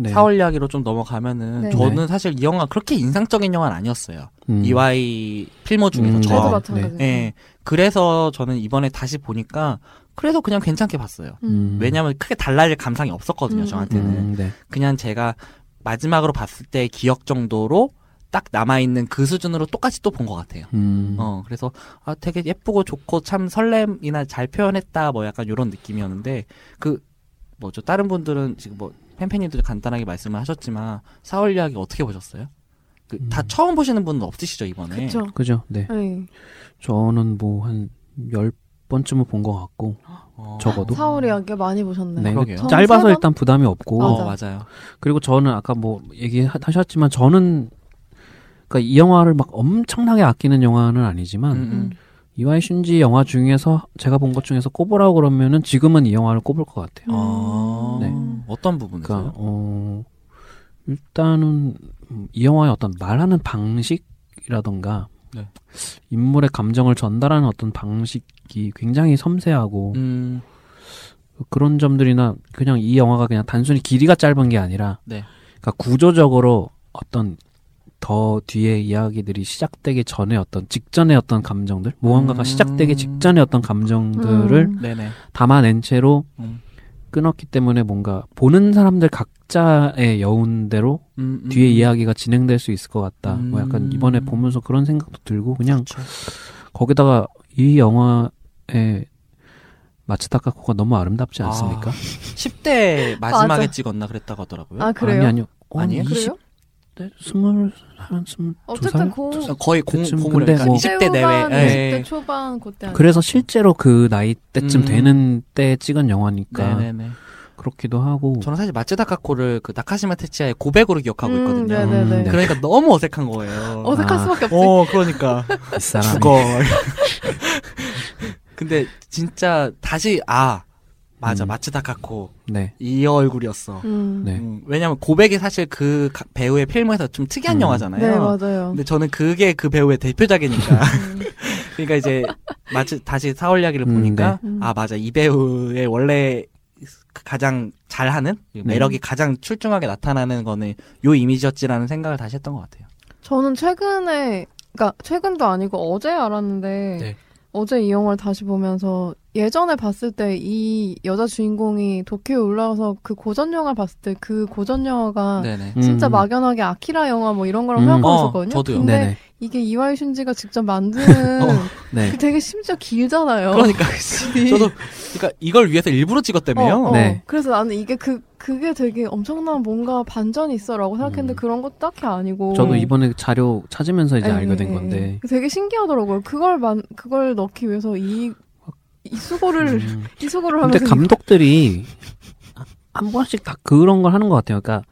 네. 사월 이야기로 좀 넘어가면은 네. 저는 네. 사실 이 영화 그렇게 인상적인 영화는 아니었어요. 음. 이와이 필모 중에서 음, 저. 저도 네. 예. 그래서 저는 이번에 다시 보니까 그래서 그냥 괜찮게 봤어요. 음. 왜냐면 크게 달라질 감상이 없었거든요, 음, 저한테는. 음, 네. 그냥 제가 마지막으로 봤을 때 기억 정도로 딱 남아있는 그 수준으로 똑같이 또 본 것 같아요. 음. 어, 그래서, 아, 되게 예쁘고 좋고 참 설렘이나 잘 표현했다, 뭐 약간 이런 느낌이었는데, 그, 뭐죠, 다른 분들은 지금 뭐, 팬팬님도 간단하게 말씀을 하셨지만, 사월 이야기 어떻게 보셨어요? 그, 다 음. 처음 보시는 분은 없으시죠, 이번에? 그쵸. 그죠. 네. 네. 저는 뭐 한 열 번쯤은 본 것 같고 어. 적어도. 사월 이야기 많이 보셨네. 네. 그러게요. 짧아서 번? 일단 부담이 없고 어, 맞아. 맞아요. 그리고 저는 아까 뭐 얘기하셨지만 저는 그러니까 이 영화를 막 엄청나게 아끼는 영화는 아니지만 음, 음. 이와이 슌지 영화 중에서 제가 본 것 중에서 꼽으라고 그러면은 지금은 이 영화를 꼽을 것 같아요. 아, 네. 어떤 부분에서요? 그러니까 어 일단은 음, 이 영화의 어떤 말하는 방식이라던가 네. 인물의 감정을 전달하는 어떤 방식이 굉장히 섬세하고 음, 그런 점들이나 그냥 이 영화가 그냥 단순히 길이가 짧은 게 아니라 네. 그러니까 구조적으로 어떤 더 뒤에 이야기들이 시작되기 전에 어떤 직전의 어떤 감정들 무언가가 음. 시작되기 직전의 어떤 감정들을 음. 담아낸 채로 음. 끊었기 때문에 뭔가 보는 사람들 각자의 여운대로 음, 음. 뒤에 이야기가 진행될 수 있을 것 같다. 음. 뭐 약간 이번에 보면서 그런 생각도 들고 그냥 그쵸. 거기다가 이 영화의 마츠다카코가 너무 아름답지 않습니까? 10대 마지막에. 찍었나 그랬다고 하더라고요. 아 그래요? 아니 아니요. 어, 아니에요? 20대 그래요? 스물 한 스물 두 어쨌든 살. 고 어, 거의 공, 공을 근데 뭐- 20대 내외. 예. 20대 초반 그때? 그래서 실제로 그 나이 때쯤 음. 되는 때 찍은 영화니까 네네네. 그렇기도 하고. 저는 사실 마츠다 카코를 그 나카시마 테치아의 고백으로 기억하고 음, 있거든요. 네네네. 음, 네. 그러니까 너무 어색한 거예요. 어색할 아. 수밖에 없지. 어, 그러니까. 죽어. 근데 진짜 다시 아 맞아 음. 마츠다 카코 네. 이 얼굴이었어. 음. 네. 음, 왜냐면 고백이 사실 그 가- 배우의 필모에서 좀 특이한 음. 영화잖아요. 네 맞아요. 근데 저는 그게 그 배우의 대표작이니까. 음. 그러니까 이제 마치 다시 사월 이야기를 음, 보니까 네. 음. 아 맞아 이 배우의 원래 가장 잘하는 네. 매력이 가장 출중하게 나타나는 거는 요 이미지였지라는 생각을 다시 했던 것 같아요. 저는 최근에 그러니까 최근도 아니고 어제 알았는데 네. 어제 이 영화를 다시 보면서 예전에 봤을 때 이 여자 주인공이 도쿄에 올라와서 그 고전 영화를 봤을 때 그 고전 영화가 네네. 진짜 음. 막연하게 아키라 영화 뭐 이런 거랑 음. 생각하고 어, 있었거든요. 저도요. 근데 네네. 이게 이와이 슌지가 직접 만드는 어, 네. 그 되게 심지어 길잖아요. 그러니까 그치? 저도 그러니까 이걸 위해서 일부러 찍었다며요. 어, 어. 네. 그래서 나는 이게 그 그게 되게 엄청난 뭔가 반전이 있어라고 생각했는데 음. 그런 것도 딱히 아니고. 저도 이번에 자료 찾으면서 이제 예, 알게 된 예, 건데. 예. 되게 신기하더라고요. 그걸 만 그걸 넣기 위해서 이, 이 수고를 음. 이 수고를 하면서 근데 감독들이 한 번씩 다 그런 걸 하는 것 같아요. 그러니까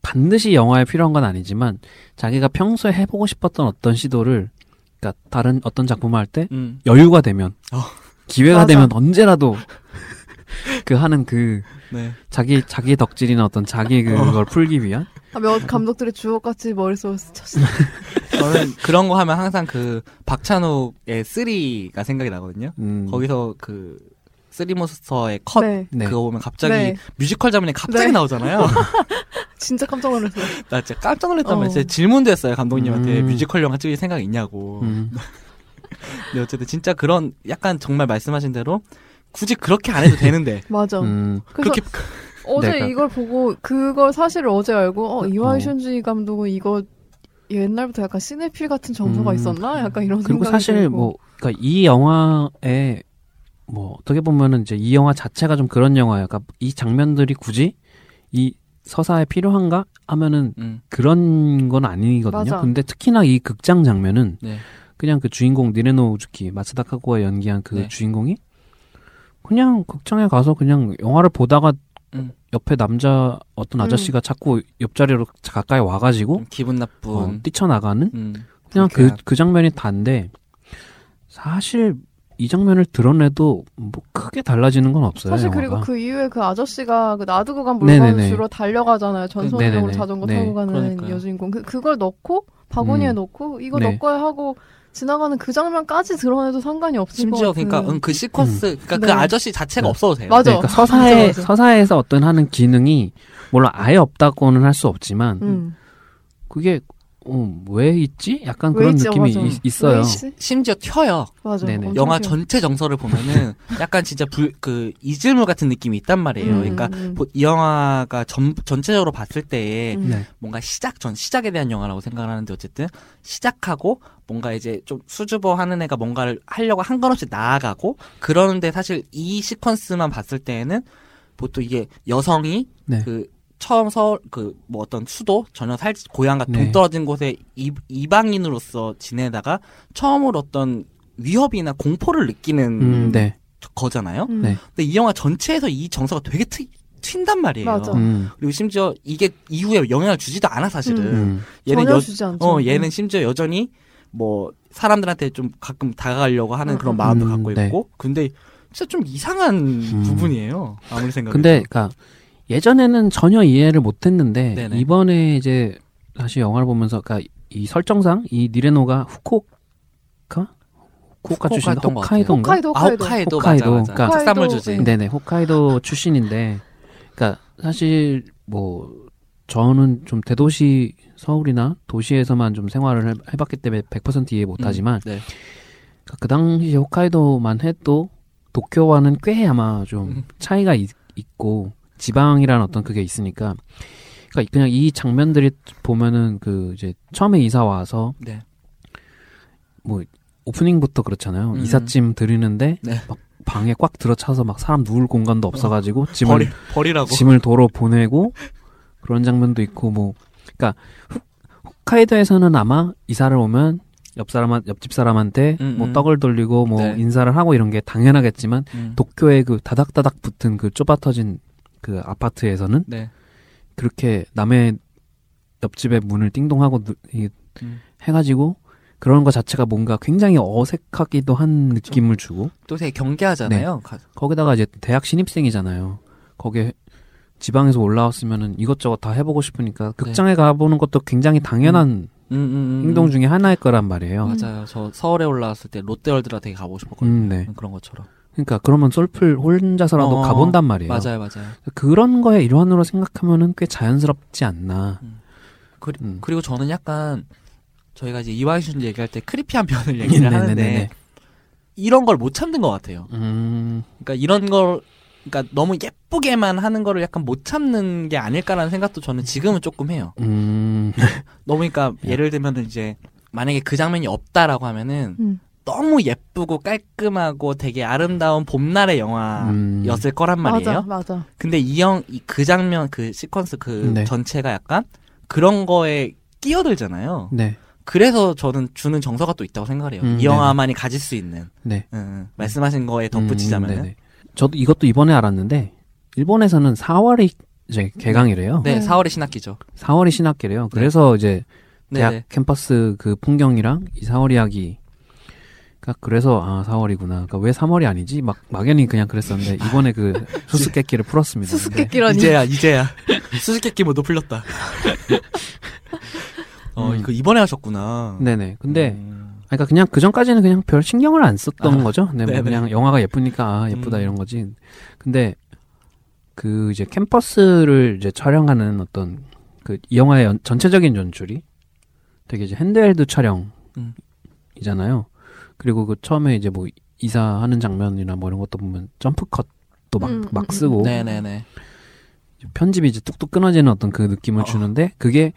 반드시 영화에 필요한 건 아니지만 자기가 평소에 해보고 싶었던 어떤 시도를 그러니까 다른 어떤 작품을 할때 음. 여유가 되면 어. 기회가 맞아. 되면 언제라도 그 하는 그 네. 자기 자기 덕질이나 어떤 자기 그걸 풀기 위한 아, 몇 감독들의 주옥같이 머릿속에 스쳤어요. 저는 그런 거 하면 항상 그 박찬욱의 Three가 생각이 나거든요. 음, 거기서 그 쓰리모스터의 컷 네. 네. 그거 보면 갑자기 네. 뮤지컬 장면이 갑자기 네. 나오잖아요. 진짜 깜짝 놀랐어요. 나 진짜 깜짝 놀랐단 어. 말이에요. 제가 질문도 했어요 감독님한테 음. 뮤지컬 영화 찍을 생각 있냐고. 음, 근데 어쨌든 진짜 그런 약간 정말 말씀하신 대로 굳이 그렇게 안 해도 되는데 맞아. 음, 그래서 그렇게 어제 내가- 이걸 보고 그걸 사실을 어제 알고 어 이와이 어. 슌지 감독은 이거 옛날부터 약간 시네필 같은 정서가 음. 있었나? 약간 이런 그리고 생각이 사실 들고. 뭐 그러니까 이 영화에 뭐 어떻게 보면은 이제 이 영화 자체가 좀 그런 영화예요. 그러니까 이 장면들이 굳이 이 서사에 필요한가 하면은 음, 그런 건 아니거든요. 맞아. 근데 특히나 이 극장 장면은 네. 그냥 그 주인공 니레노 우즈키 마츠다 카코가 연기한 그 네. 주인공이 그냥 극장에 가서 그냥 영화를 보다가 음. 옆에 남자 어떤 음. 아저씨가 자꾸 옆자리로 가까이 와가지고 좀 기분 나쁜 어, 뛰쳐나가는 음, 그냥 그, 불쾌한. 그 장면이 다인데 사실 이 장면을 드러내도 뭐 크게 달라지는 건 없어요. 사실 영화가. 그리고 그 이후에 그 아저씨가 그 놔두고 간 물건 네네네. 주로 달려가잖아요. 전선적으로 네네네. 자전거 네. 타고 가는 그러니까요. 여주인공. 그, 그걸 넣고 바구니에 음. 넣고 이거 네. 넣고야 하고 지나가는 그 장면까지 드러내도 상관이 없을 것 심지어. 그러니까 응, 그 시퀀스 그러니까 그 네. 아저씨 자체가 네. 없어도 돼요. 맞아. 그러니까 서사에 맞아, 맞아. 서사에서 어떤 하는 기능이 물론 아예 없다고는 할 수 없지만 음. 그게 어, 왜 있지? 약간 왜 그런 있지? 느낌이 맞아. 있, 어요? 심지어 튀어요. 맞아. 네네. 영화 귀여워. 전체 정서를 보면은 약간 진짜 불, 그 이질물 같은 느낌이 있단 말이에요. 음, 그러니까 음. 보- 이 영화가 전, 전체적으로 봤을 때에 음. 네. 뭔가 시작 전 시작에 대한 영화라고 생각을 하는데 어쨌든 시작하고 뭔가 이제 좀 수줍어 하는 애가 뭔가를 하려고 한 걸음씩 나아가고 그러는데 사실 이 시퀀스만 봤을 때에는 보통 이게 여성이 네. 그 처음 서울 그 뭐 어떤 수도 전혀 살 고향과 네. 동떨어진 곳에 이, 이방인으로서 지내다가 처음으로 어떤 위협이나 공포를 느끼는 음, 네. 거잖아요. 음. 네. 근데 이 영화 전체에서 이 정서가 되게 트, 튄단 말이에요. 맞아. 음, 그리고 심지어 이게 이후에 영향을 주지도 않아 사실은. 음. 얘는 전혀 여, 주지 않죠. 어 얘는 심지어 여전히 뭐 사람들한테 좀 가끔 다가가려고 하는 음, 그런 음. 마음도 음, 갖고 네. 있고 근데 진짜 좀 이상한 부분이에요. 아무리 생각해도. 근데 그니까 예전에는 전혀 이해를 못했는데 네네. 이번에 이제 다시 영화를 보면서 그니까 이 설정상 이 니레노가 후쿠오카 후쿠오카 출신 아, 호카이도. 홋카이도, 홋카이도. 맞아 맞아. 그러니까 홋카이도, 주지. 네. 네네 홋카이도 출신인데 그러니까 사실 뭐 저는 좀 대도시 서울이나 도시에서만 좀 생활을 해- 해봤기 때문에 100% 이해 못하지만 음, 네. 그그 당시 홋카이도만 해도 도쿄와는 꽤 아마 좀 음. 차이가 있, 고 지방이라는 어떤 그게 있으니까 그러니까 그냥 이 장면들이 보면은 그 이제 처음에 이사 와서 네. 뭐 오프닝부터 그렇잖아요 음. 이삿짐 드리는데 네. 막 방에 꽉 들어차서 막 사람 누울 공간도 없어가지고 짐을 버리 버리라고. 짐을 도로 보내고 그런 장면도 있고 뭐 그러니까 후- 홋카이도에서는 아마 이사를 오면 옆 사람 옆집 사람한테 음, 뭐 음. 떡을 돌리고 뭐 네. 인사를 하고 이런 게 당연하겠지만 음. 도쿄의 그 다닥다닥 붙은 그 좁아터진 그 아파트에서는 네. 그렇게 남의 옆집의 문을 띵동하고 누- 이- 음. 해가지고 그런 거 자체가 뭔가 굉장히 어색하기도 한 느낌을 주고 또 되게 경계하잖아요. 가- 거기다가 이제 대학 신입생이잖아요. 거기에 지방에서 올라왔으면은 이것저것 다 해보고 싶으니까 극장에 가보는 것도 굉장히 당연한 음, 음, 음, 행동 음. 중에 하나일 거란 말이에요. 음. 맞아요. 저 서울에 올라왔을 때 롯데월드라 되게 가보고 싶었거든요. 음, 네. 그런 것처럼. 그러니까 그러면 솔플 혼자서라도 어, 가본단 말이에요. 맞아요, 맞아요. 그런 거에 일환으로 생각하면은 꽤 자연스럽지 않나. 그리, 음. 그리고 저는 약간 저희가 이제 이완준 얘기할 때 크리피한 변을 얘기를 하는데 네네네네. 이런 걸 못 참는 것 같아요. 음, 그러니까 이런 걸 그러니까 너무 예쁘게만 하는 거를 약간 못 참는 게 아닐까라는 생각도 저는 지금은 조금 해요. 음, 너무 그러니까 예를 들면 이제 만약에 그 장면이 없다라고 하면은 음. 너무 예쁘고 깔끔하고 되게 아름다운 봄날의 영화였을 거란 말이에요. 맞아, 맞아. 근데 이영 그 장면 그 시퀀스 그 네. 전체가 약간 그런 거에 끼어들잖아요. 네, 그래서 저는 주는 정서가 또 있다고 생각해요. 음, 이 영화만이 가질 수 있는 네. 응, 응. 말씀하신 거에 덧붙이자면은 음, 네네. 저도 이것도 이번에 알았는데 일본에서는 4월이 이제 개강이래요. 네, 네. 4월에 신학기죠. 4월이 신학기래요. 그래서 이제 네, 대학 네. 캠퍼스 그 풍경이랑 이 4월 이야기. 가 그래서 아 4월이구나. 그러니까 왜 3월이 아니지? 막 막연히 그냥 그랬었는데 이번에 그 수수께끼를 풀었습니다. 수수께끼라니. 이제야 이제야 수수께끼 모두 풀렸다. 어 음. 이거 이번에 하셨구나. 네네. 근데 음. 그러니까 그냥 그 전까지는 그냥 별 신경을 안 썼던 아, 거죠. 네, 뭐. 그냥 영화가 예쁘니까 아, 예쁘다 음. 이런 거지. 근데 그 이제 캠퍼스를 이제 촬영하는 어떤 그 이 영화의 연- 전체적인 연출이 되게 이제 핸드헬드 음. 촬영이잖아요. 그리고 그 처음에 이제 뭐 이사하는 장면이나 뭐 이런 것도 보면 점프 컷도 막, 음, 막 음, 쓰고 네네네. 편집이 이제 뚝뚝 끊어지는 어떤 그 느낌을 어. 주는데 그게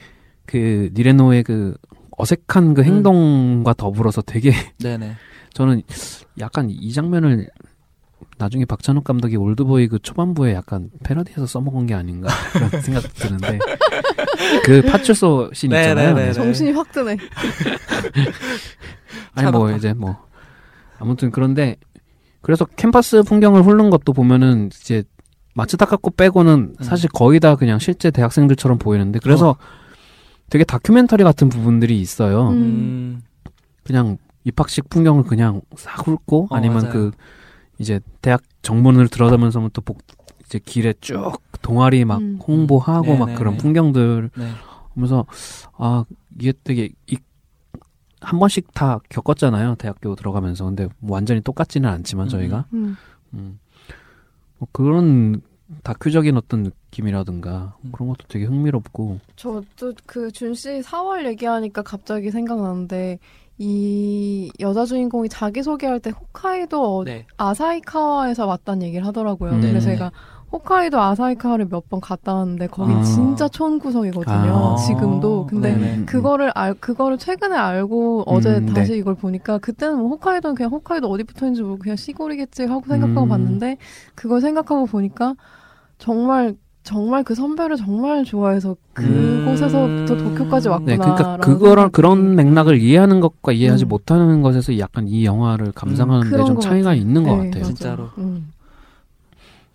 그 니레노의 그 어색한 그 음. 행동과 더불어서 되게 네네. 저는 약간 이 장면을 나중에 박찬욱 감독이 올드보이 그 초반부에 약간 패러디해서 써먹은 게 아닌가 그런 생각도 드는데 그 파출소 씬 네, 있잖아요. 네, 네, 네. 네. 정신이 확 드네. 아니 뭐. 이제 뭐 아무튼 그런데 그래서 캠퍼스 풍경을 훑는 것도 보면은 이제 마츠다카코 빼고는 음. 사실 거의 다 그냥 실제 대학생들처럼 보이는데 그래서 되게 다큐멘터리 같은 부분들이 있어요. 음. 음. 그냥 입학식 풍경을 그냥 싹 훑고 어, 아니면 맞아요. 그 이제 대학 정문을 들어서면서 또 복, 이제 길에 쭉 동아리 막 음. 홍보하고 네, 막 네, 그런 네. 풍경들 네. 보면서 아 이게 되게 이, 한 번씩 다 겪었잖아요 대학교 들어가면서 근데 뭐 완전히 똑같지는 않지만 음, 저희가 음. 음. 뭐 그런 다큐적인 어떤 느낌이라든가 음. 그런 것도 되게 흥미롭고 저도 그 준 씨 4월 얘기하니까 갑자기 생각나는데 이 여자 주인공이 자기 소개할 때 홋카이도 어- 네. 아사히카와에서 왔다는 얘기를 하더라고요. 음. 그래서 네네. 제가 홋카이도 아사히카와를 몇 번 갔다 왔는데 거긴 아. 진짜 촌구석이거든요. 아. 지금도. 근데 네네. 그거를 알 그거를 최근에 알고 어제 음, 다시 네. 이걸 보니까 그때는 뭐 홋카이도는 그냥 홋카이도 어디 붙어 있는지 모르고 그냥 시골이겠지 하고 생각하고 음. 봤는데 그걸 생각하고 보니까 정말 정말 그 선배를 정말 좋아해서 그곳에서부터 음. 도쿄까지 왔구나. 네 그러니까 그거랑 그런 맥락을 이해하는 것과 이해하지 음. 못하는 것에서 약간 이 영화를 감상하는 데 그런 좀것 차이가 같아요. 있는 것 네, 같아요. 진짜로. 음.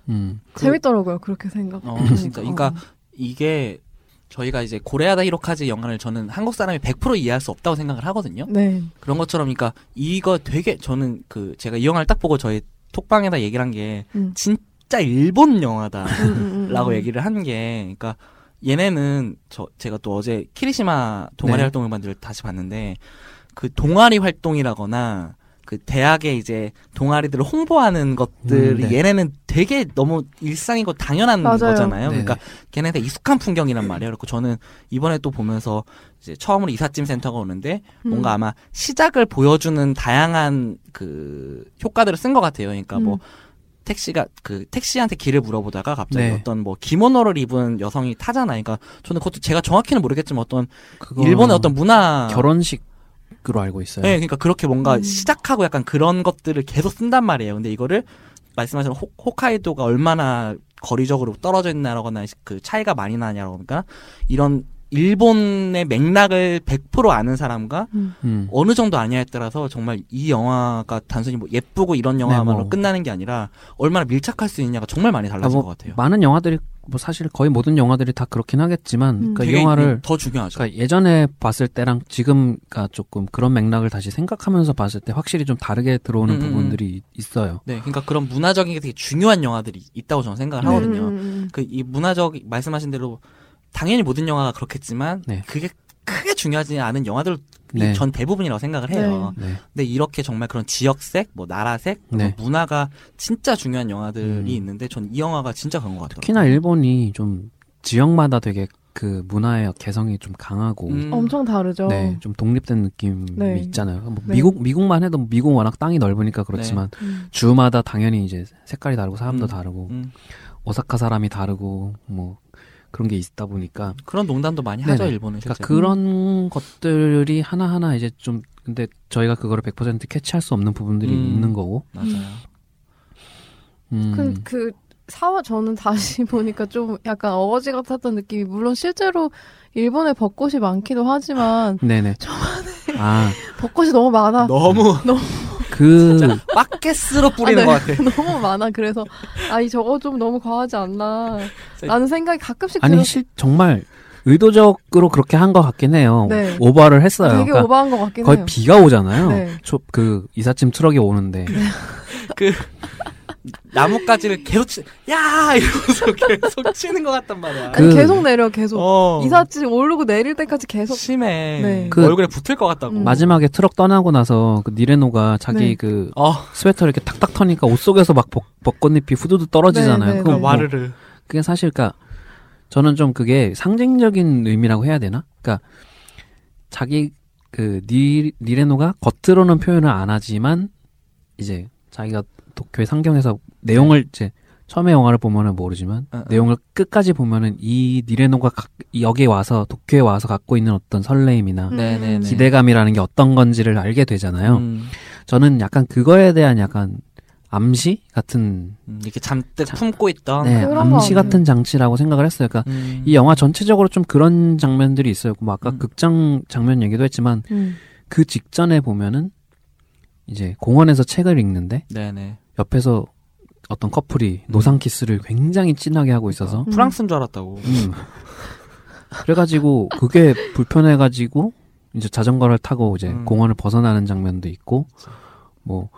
음. 그- 재밌더라고요. 그렇게 생각. 어, 진짜. 그러니까 이게 저희가 이제 고레아다 히로카즈 영화를 저는 한국 사람이 100% 이해할 수 없다고 생각을 하거든요. 네. 그런 것처럼 그러니까 이거 되게 저는 그 제가 이 영화를 딱 보고 저희 톡방에다 얘기를 한게 음. 진짜 일본 영화다라고 음, 음, 음, 음. 얘기를 한 게 그러니까 얘네는 저 제가 또 어제 키리시마 동아리 네. 활동 음반들을 다시 봤는데 그 동아리 활동이라거나 그 대학의 이제 동아리들을 홍보하는 것들이 음, 네. 얘네는 되게 너무 일상이고 당연한 맞아요. 거잖아요. 네네. 그러니까 걔네한테 익숙한 풍경이란 말이에요. 그리고 저는 이번에 또 보면서 이제 처음으로 이삿짐 센터가 오는데 뭔가 음. 아마 시작을 보여주는 다양한 그 효과들을 쓴 것 같아요. 그러니까 뭐 음. 택시가 그 택시한테 길을 물어보다가 갑자기 네. 어떤 뭐 기모노를 입은 여성이 타잖아요. 그러니까 저는 그것도 제가 정확히는 모르겠지만 어떤 일본의 어떤 문화 결혼식 으로 알고 있어요. 네, 그러니까 그렇게 뭔가 음. 시작하고 약간 그런 것들을 계속 쓴단 말이에요. 근데 이거를 말씀하신 호, 홋카이도가 얼마나 거리적으로 떨어져 있나라거나 그 차이가 많이 나냐라고 그러니까 이런 일본의 맥락을 100% 아는 사람과 음. 음. 어느 정도 아냐에 따라서 정말 이 영화가 단순히 뭐 예쁘고 이런 영화만으로 뭐. 끝나는 게 아니라 얼마나 밀착할 수 있냐가 정말 많이 달라진 아, 뭐 것 같아요. 많은 영화들이 뭐 사실 거의 모든 영화들이 다 그렇긴 하겠지만 음. 그러니까 이 영화를 더 중요하죠. 그러니까 예전에 봤을 때랑 지금가 조금 그런 맥락을 다시 생각하면서 봤을 때 확실히 좀 다르게 들어오는 음, 음, 부분들이 있어요. 네, 그러니까 그런 문화적인 게 되게 중요한 영화들이 있다고 저는 생각을 하거든요. 음, 음, 음. 그이 문화적 말씀하신 대로 당연히 모든 영화가 그렇겠지만 네. 그게 크게 중요하지 않은 영화들이 네. 전 대부분이라고 생각을 해요. 네. 근데 이렇게 정말 그런 지역색, 뭐 나라색, 네. 그런 문화가 진짜 중요한 영화들이 음. 있는데 전 이 영화가 진짜 그런 것 같아요. 특히나 일본이 좀 지역마다 되게 그 문화의 개성이 좀 강하고 음. 엄청 다르죠. 네, 좀 독립된 느낌이 네. 있잖아요. 뭐 네. 미국 미국만 해도 미국 워낙 땅이 넓으니까 그렇지만 음. 주마다 당연히 이제 색깔이 다르고 사람도 음. 다르고 음. 오사카 사람이 다르고 뭐 그런 게 있다 보니까 그런 농담도 많이 하죠 네네. 일본은 그러니까. 그런 것들이 하나하나 이제 좀 근데 저희가 그거를 100% 캐치할 수 없는 부분들이 음. 있는 거고. 맞아요. 음. 그, 그, 사와 저는 다시 보니까 좀 약간 어거지 같았던 느낌이, 물론 실제로 일본에 벚꽃이 많기도 하지만, 네네. 아, 벚꽃이 너무 많아. 너무 그, bucket으로 뿌리는 아, 것 네. 같아. 너무 많아. 그래서, 아, 이 저거 좀 너무 과하지 않나. 라는 생각이 가끔씩 아니, 들어. 실, 정말, 의도적으로 그렇게 한 것 같긴 해요. 네. 오버를 했어요. 되게 그러니까 오버한 것 같긴 거의 해요. 비가 오잖아요. 네. 초, 그, 이삿짐 트럭이 오는데. 그 나뭇가지를 계속 치, 야 이러면서 계속 치는 것 같단 말이야. 그- 아니, 계속 내려, 계속. 어. 이삿짐 오르고 내릴 때까지 계속. 심해. 네. 그- 얼굴에 붙을 것 같다고. 음. 마지막에 트럭 떠나고 나서 그 니레노가 자기 네. 그 어, 스웨터 이렇게 탁탁 터니까 옷 속에서 막 벚, 벚꽃잎이 후두두 떨어지잖아요. 네, 네, 그거 네. 뭐- 와르르. 그게 사실 그니까 저는 좀 그게 상징적인 의미라고 해야 되나? 그니까 자기 그 니, 니레노가 겉으로는 표현을 안 하지만 이제 자기가 도쿄의 상경에서 내용을 이제 처음에 영화를 보면은 모르지만 어, 어. 내용을 끝까지 보면은 이 니레노가 각- 여기에 와서 도쿄에 와서 갖고 있는 어떤 설레임이나 음. 기대감이라는 게 어떤 건지를 알게 되잖아요. 음, 저는 약간 그거에 대한 약간 암시 같은 음, 이렇게 잔뜩 자- 품고 있던. 네, 암시 거 같은 장치라고 생각을 했어요. 그러니까 음, 이 영화 전체적으로 좀 그런 장면들이 있어요. 뭐 아까 음. 극장 장면 얘기도 했지만 음. 그 직전에 보면은 이제 공원에서 책을 읽는데 네네. 옆에서 어떤 커플이 노상 키스를 굉장히 진하게 하고 있어서 음. 프랑스인 줄 알았다고. 음. 그래가지고 그게 불편해가지고 이제 자전거를 타고 이제 음. 공원을 벗어나는 장면도 있고 뭐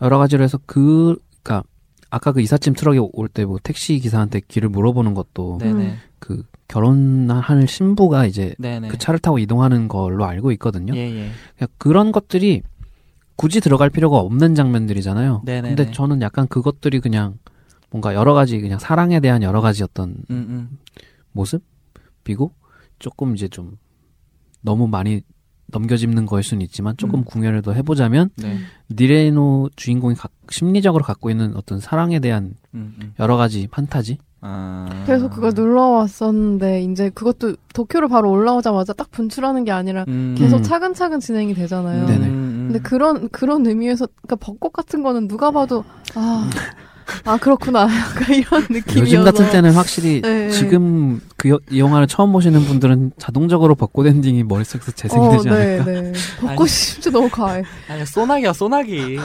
여러 가지로 해서 그 그니까 아까 그 이삿짐 트럭에 올때 뭐 택시 기사한테 길을 물어보는 것도 네네. 그 결혼할 신부가 이제 네네. 그 차를 타고 이동하는 걸로 알고 있거든요. 예, 예. 그냥 그런 것들이 굳이 들어갈 필요가 없는 장면들이잖아요. 네네네. 근데 저는 약간 그것들이 그냥 뭔가 여러 가지 그냥 사랑에 대한 여러 가지 어떤 음, 음. 모습이고 조금 이제 좀 너무 많이 넘겨짚는 거일 수는 있지만 조금 음. 궁여를 더 해보자면 네. 니레노 주인공이 각- 심리적으로 갖고 있는 어떤 사랑에 대한 음, 음. 여러 가지 판타지 아. 그래서 그걸 눌러 왔었는데 이제 그것도 도쿄를 바로 올라오자마자 딱 분출하는 게 아니라 음. 계속 음. 차근차근 진행이 되잖아요. 네네. 음, 근데 그런 그런 의미에서 그러니까 벚꽃 같은 거는 누가 봐도 아, 아 그렇구나 약간 이런 느낌이어서 요즘 같은 때는 확실히 네. 지금 그 여- 이 영화를 처음 보시는 분들은 자동적으로 벚꽃 엔딩이 머릿속에서 재생되지 어, 않을까 네, 네. 벚꽃이 진짜 너무 과해. 아니 소나기야 소나기.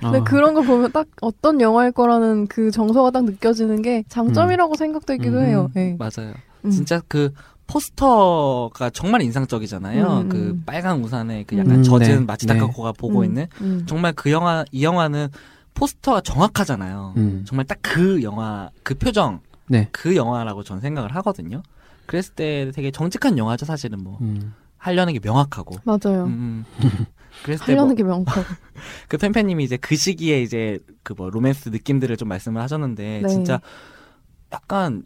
근데 어. 그런 걸 보면 딱 어떤 영화일 거라는 그 정서가 딱 느껴지는 게 장점이라고 생각되기도 음. 해요. 네. 맞아요. 음. 진짜 그 포스터가 정말 인상적이잖아요. 음, 그 음. 빨간 우산에 그 약간 음, 젖은 네, 마치다카코가 보고 음, 있는 음. 정말 그 영화 이 영화는 포스터가 정확하잖아요. 음. 정말 딱 그 영화 그 표정 네. 그 영화라고 전 생각을 하거든요. 그랬을 때 되게 정직한 영화죠 사실은 뭐 음. 하려는 게 명확하고. 맞아요. 그랬을 하려는 때그 게 명확하고. 팬팬님이 이제 그 시기에 이제 그 뭐 로맨스 느낌들을 좀 말씀을 하셨는데 네. 진짜 약간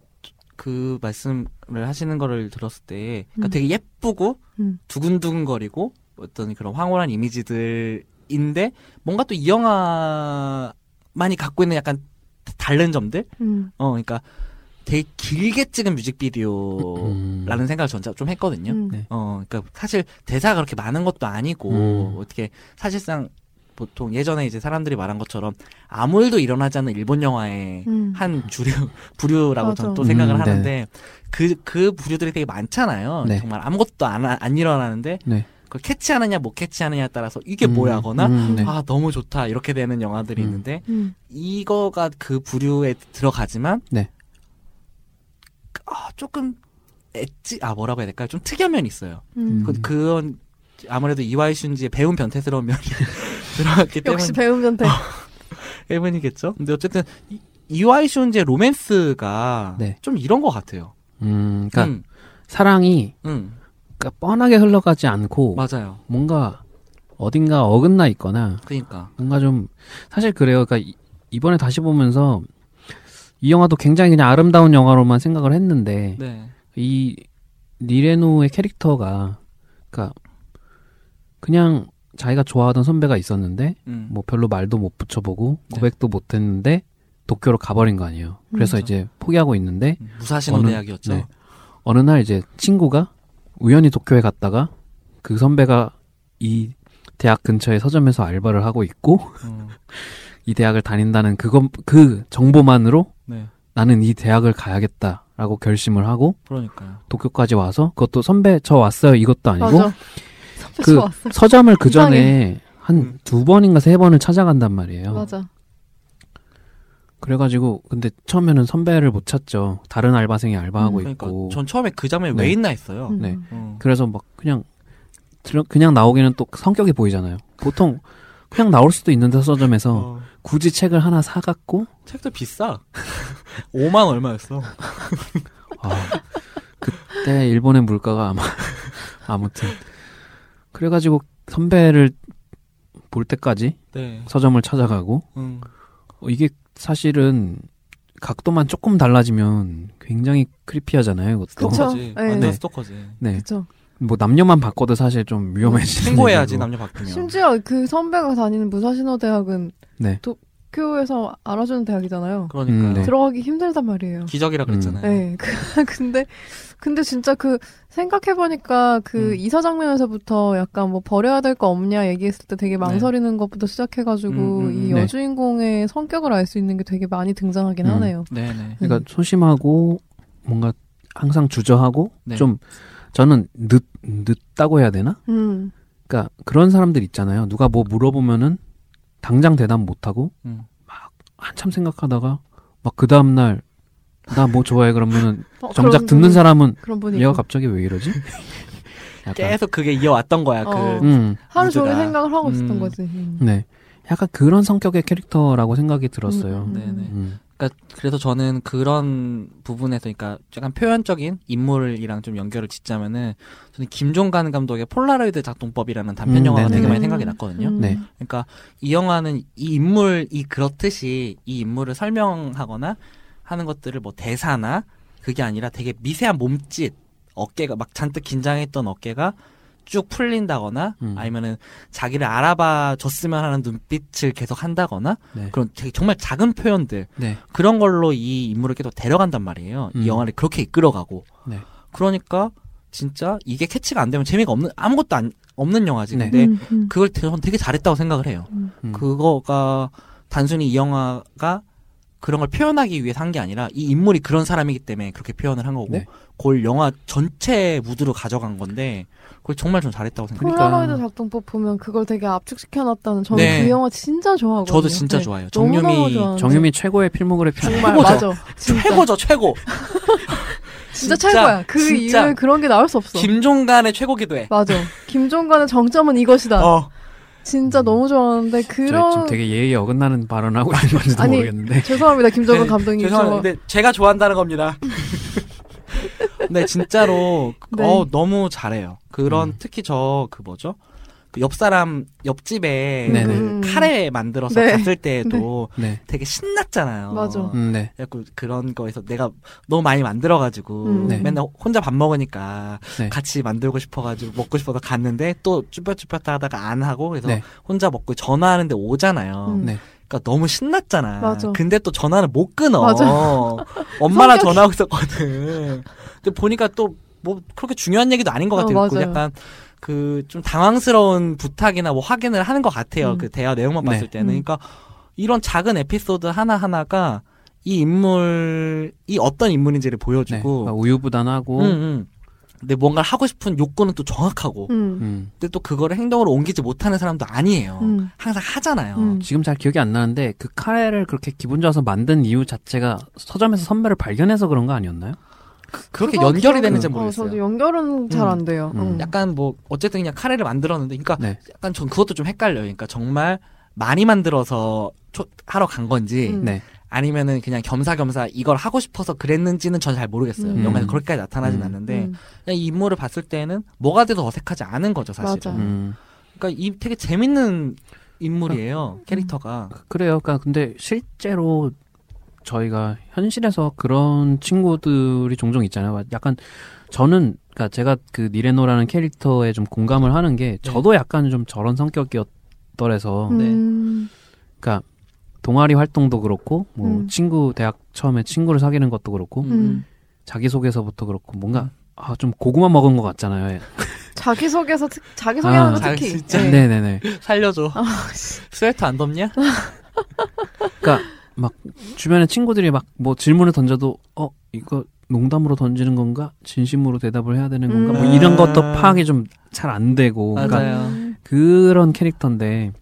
그 말씀을 하시는 거를 들었을 때 그러니까 음. 되게 예쁘고 음. 두근두근거리고 어떤 그런 황홀한 이미지들인데 뭔가 또 이 영화만이 갖고 있는 약간 다른 점들 음. 어 그러니까 되게 길게 찍은 뮤직비디오라는 음. 생각을 전좀 했거든요. 음. 네. 어, 그러니까 사실 대사가 그렇게 많은 것도 아니고 음. 어떻게 사실상 보통 예전에 이제 사람들이 말한 것처럼 아무 일도 일어나지 않는 일본 영화의 음. 한 주류 부류라고 맞아. 저는 또 생각을 음, 네. 하는데 그그 부류들이 되게 많잖아요. 네. 정말 아무것도 안, 하- 안 일어나는데 네. 그걸 캐치하느냐 못 캐치하느냐에 따라서 이게 음, 뭐야거나 음, 네. 아 너무 좋다 이렇게 되는 영화들이 음. 있는데 음. 이거가 그 부류에 들어가지만 네. 아, 조금 엣지 아 뭐라고 해야 될까요? 좀 특이한 면이 있어요. 음. 그, 그건 아무래도 이와이 슌지의 배운 변태스러운 면이 들어갔기 때문에 역시 배우면돼 때문이겠죠. 근데 어쨌든 이- 이와이 슌지의 로맨스가 네. 좀 이런 것 같아요. 음, 그러니까 음, 사랑이 음, 그러니까 뻔하게 흘러가지 않고 맞아요. 뭔가 어딘가 어긋나 있거나 그러니까 뭔가 좀 사실 그래요. 그러니까 이- 이번에 다시 보면서 이 영화도 굉장히 그냥 아름다운 영화로만 생각을 했는데 네, 이 니레노의 캐릭터가 그러니까 그냥 자기가 좋아하던 선배가 있었는데 음, 뭐 별로 말도 못 붙여보고 네. 고백도 못 했는데 도쿄로 가버린 거 아니에요. 그래서 그렇죠. 이제 포기하고 있는데 음, 무사신호 어느- 대학이었죠. 네. 어느 날 이제 친구가 우연히 도쿄에 갔다가 그 선배가 이 대학 근처의 서점에서 알바를 하고 있고 음, 이 대학을 다닌다는 그것 그 정보만으로 네, 나는 이 대학을 가야겠다라고 결심을 하고 그러니까요. 도쿄까지 와서 그것도 선배 저 왔어요 이것도 아니고 맞아. 선배 그. 서점을 그. 전에 한 음. 두 번인가 세 번을 찾아간단 말이에요. 맞아. 그래가지고 근데 처음에는 선배를 못 찾죠. 다른 알바생이 알바하고 음, 그러니까 있고. 전 처음에 그 장면이 네. 왜 있나 했어요. 음. 네. 음. 그래서 막 그냥 그냥 나오기는 또 성격이 보이잖아요. 보통 그냥 나올 수도 있는데 서점에서 어, 굳이 책을 하나 사갖고 책도 비싸. 5만 얼마였어. 아, 그때 일본의 물가가 아마 아무튼 그래가지고 선배를 볼 때까지 네. 서점을 찾아가고 음. 어, 이게 사실은 각도만 조금 달라지면 굉장히 크리피하잖아요. 이것도 그쵸. 스토커지. 네. 완전 네. 스토커지. 네, 그쵸. 뭐 남녀만 바꿔도 사실 좀 위험해지는 신고해야지. 남녀 바꾸면. 심지어 그 선배가 다니는 무사신호 대학은 네. 도쿄에서 알아주는 대학이잖아요. 그러니까 음, 네. 들어가기 힘들단 말이에요. 기적이라 그랬잖아요. 네. 그- 근데 근데 진짜 그 생각해 보니까 그 음. 이사 장면에서부터 약간 뭐 버려야 될 거 없냐 얘기했을 때 되게 망설이는 것부터 시작해 가지고 네. 음, 음, 이 음. 네. 여주인공의 성격을 알 수 있는 게 되게 많이 등장하긴 음. 하네요. 네 네. 그러니까 음. 소심하고 뭔가 항상 주저하고 네. 좀 저는 늦 늦다고 해야 되나? 음. 그러니까 그런 사람들 있잖아요. 누가 뭐 물어보면은 당장 대답 못 하고 음. 한참 생각하다가 막 그 다음 날 나 뭐 좋아해 그러면은 어, 정작 그런 듣는 분이- 사람은 그런 분이 얘가. 갑자기 왜 이러지? 약간. 계속 그게 이어왔던 거야. 어. 그 음, 하루 종일. 생각을 하고 있었던 음. 거지. 음. 네. 약간 그런 성격의 캐릭터라고 생각이 들었어요. 음. 네네. 음. 그러니까 그래서 저는 그런 부분에서 그러니까 약간 표현적인 인물이랑 좀 연결을 짓자면은 저는 김종관 감독의 폴라로이드 작동법이라는 단편 음, 영화가 되게 네네네. 많이 생각이 났거든요. 음. 네. 그러니까 이 영화는 이 인물이 그렇듯이 이 인물을 설명하거나 하는 것들을 뭐 대사나 그게 아니라 되게 미세한 몸짓 어깨가 막 잔뜩 긴장했던 어깨가 쭉 풀린다거나 음. 아니면은 자기를 알아봐 줬으면 하는 눈빛을 계속 한다거나 네. 그런 되게 정말 작은 표현들 네. 그런 걸로 이 인물을 계속 데려간단 말이에요. 음. 이 영화를 그렇게 이끌어가고. 네. 그러니까 진짜 이게 캐치가 안 되면 재미가 없는 아무것도 안, 없는 영화지. 네. 근데 음, 음. 그걸 되- 저는 되게 잘했다고 생각을 해요. 음. 음. 그거가 단순히 이 영화가 그런 걸 표현하기 위해서 한 게 아니라 이 인물이 그런 사람이기 때문에 그렇게 표현을 한 거고 네. 그걸 영화 전체 무드로 가져간 건데 그걸 정말 좀 잘했다고 생각해요. 그러니까. 폴라로이드 작동법 보면 그걸 되게 압축시켜놨다는 저는 네. 그 영화 진짜 좋아하거든요. 저도 진짜 네. 좋아해요. 너무너무 정유미. 정유미 최고의 필모그래피. 정말 최고죠. 맞아. 진짜, 최고죠, 최고. 진짜 최고야. 그 진짜 이후에 그런 게 나올 수 없어. 김종간의 최고기도 해. 맞아. 김종관의 정점은 이것이다. 어. 진짜 너무 좋아하는데 저 지금 그런 되게 예의에 어긋나는 발언하고 있는 건지도 아니, 모르겠는데. 죄송합니다 김종관 네, 감독님. 죄송합니다. 제가 좋아한다는 겁니다. 네, 진짜로 네. 어 너무 잘해요. 그런 음. 특히 저 그 뭐죠? 그 옆 사람 옆집에 네네. 그 음. 카레 만들어서 네. 갔을 때에도 네. 되게 신났잖아요. 맞아. 음, 네. 그래갖고 그런 거에서 내가 너무 많이 만들어가지고 음. 네. 맨날 혼자 밥 먹으니까 네. 같이 만들고 싶어가지고 먹고 싶어서 갔는데 또 쭈뼛쭈뼛 하다가 안 하고 그래서 네. 혼자 먹고 전화하는데 오잖아요. 음. 네. 그러니까 너무 신났잖아. 맞아. 근데 또 전화를 못 끊어. 맞아. 엄마랑 성격이- 전화하고 있었거든. 근데 보니까 또 뭐 그렇게 중요한 얘기도 아닌 것 어, 같아요. 그 맞아요. 약간 그 좀 당황스러운 부탁이나 뭐 확인을 하는 것 같아요. 음. 그 대화 내용만 봤을 네. 때는. 음. 그러니까 이런 작은 에피소드 하나 하나가 이 인물이 어떤 인물인지를 네. 보여주고. 그러니까 우유부단하고. 음, 음. 근데 뭔가를 하고 싶은 욕구는 또 정확하고. 음. 음. 근데 또 그거를 행동으로 옮기지 못하는 사람도 아니에요. 음. 항상 하잖아요. 음. 지금 잘 기억이 안 나는데 그 카레를 그렇게 기분 좋아서 만든 이유 자체가 서점에서 선배를 발견해서 그런 거 아니었나요? 그렇게 연결이 되는지 어, 모르겠어요. 저도 연결은 잘 안 돼요. 음. 음. 약간 뭐 어쨌든 그냥 카레를 만들었는데 그러니까 네. 약간 전 그것도 좀 헷갈려요. 그러니까 정말 많이 만들어서 초- 하러 간 건지 음. 네. 아니면은 그냥 겸사겸사 이걸 하고 싶어서 그랬는지는 전 잘 모르겠어요. 음. 영화에서 그렇게까지 나타나진 음. 않는데 음. 그냥 이 인물을 봤을 때는 뭐가 돼도 어색하지 않은 거죠, 사실은. 맞아. 음. 그러니까 이 되게 재밌는 인물이에요, 캐릭터가. 그래요. 그러니까 근데 실제로 저희가 현실에서 그런 친구들이 종종 있잖아요. 약간 저는 그러니까 제가 그 니레노라는 캐릭터에 좀 공감을 하는 게 저도 약간 좀 저런 성격이었더래서 음. 그러니까 동아리 활동도 그렇고 뭐 음. 친구 대학 처음에 친구를 사귀는 것도 그렇고 음. 자기 소개서부터 그렇고 뭔가 아, 좀 고구마 먹은 것 같잖아요. 예. 자기 소개서 특, 자기 소개하는 아, 거 자- 특히. 네. 네네네. 살려줘. 아, 스웨터 안 덥냐? 그러니까 막 주변에 친구들이 막 뭐 질문을 던져도 어 이거 농담으로 던지는 건가 진심으로 대답을 해야 되는 건가 뭐 음. 이런 것도 아. 파악이 좀 잘 안 되고 그러니까 맞아요. 음. 그런 캐릭터인데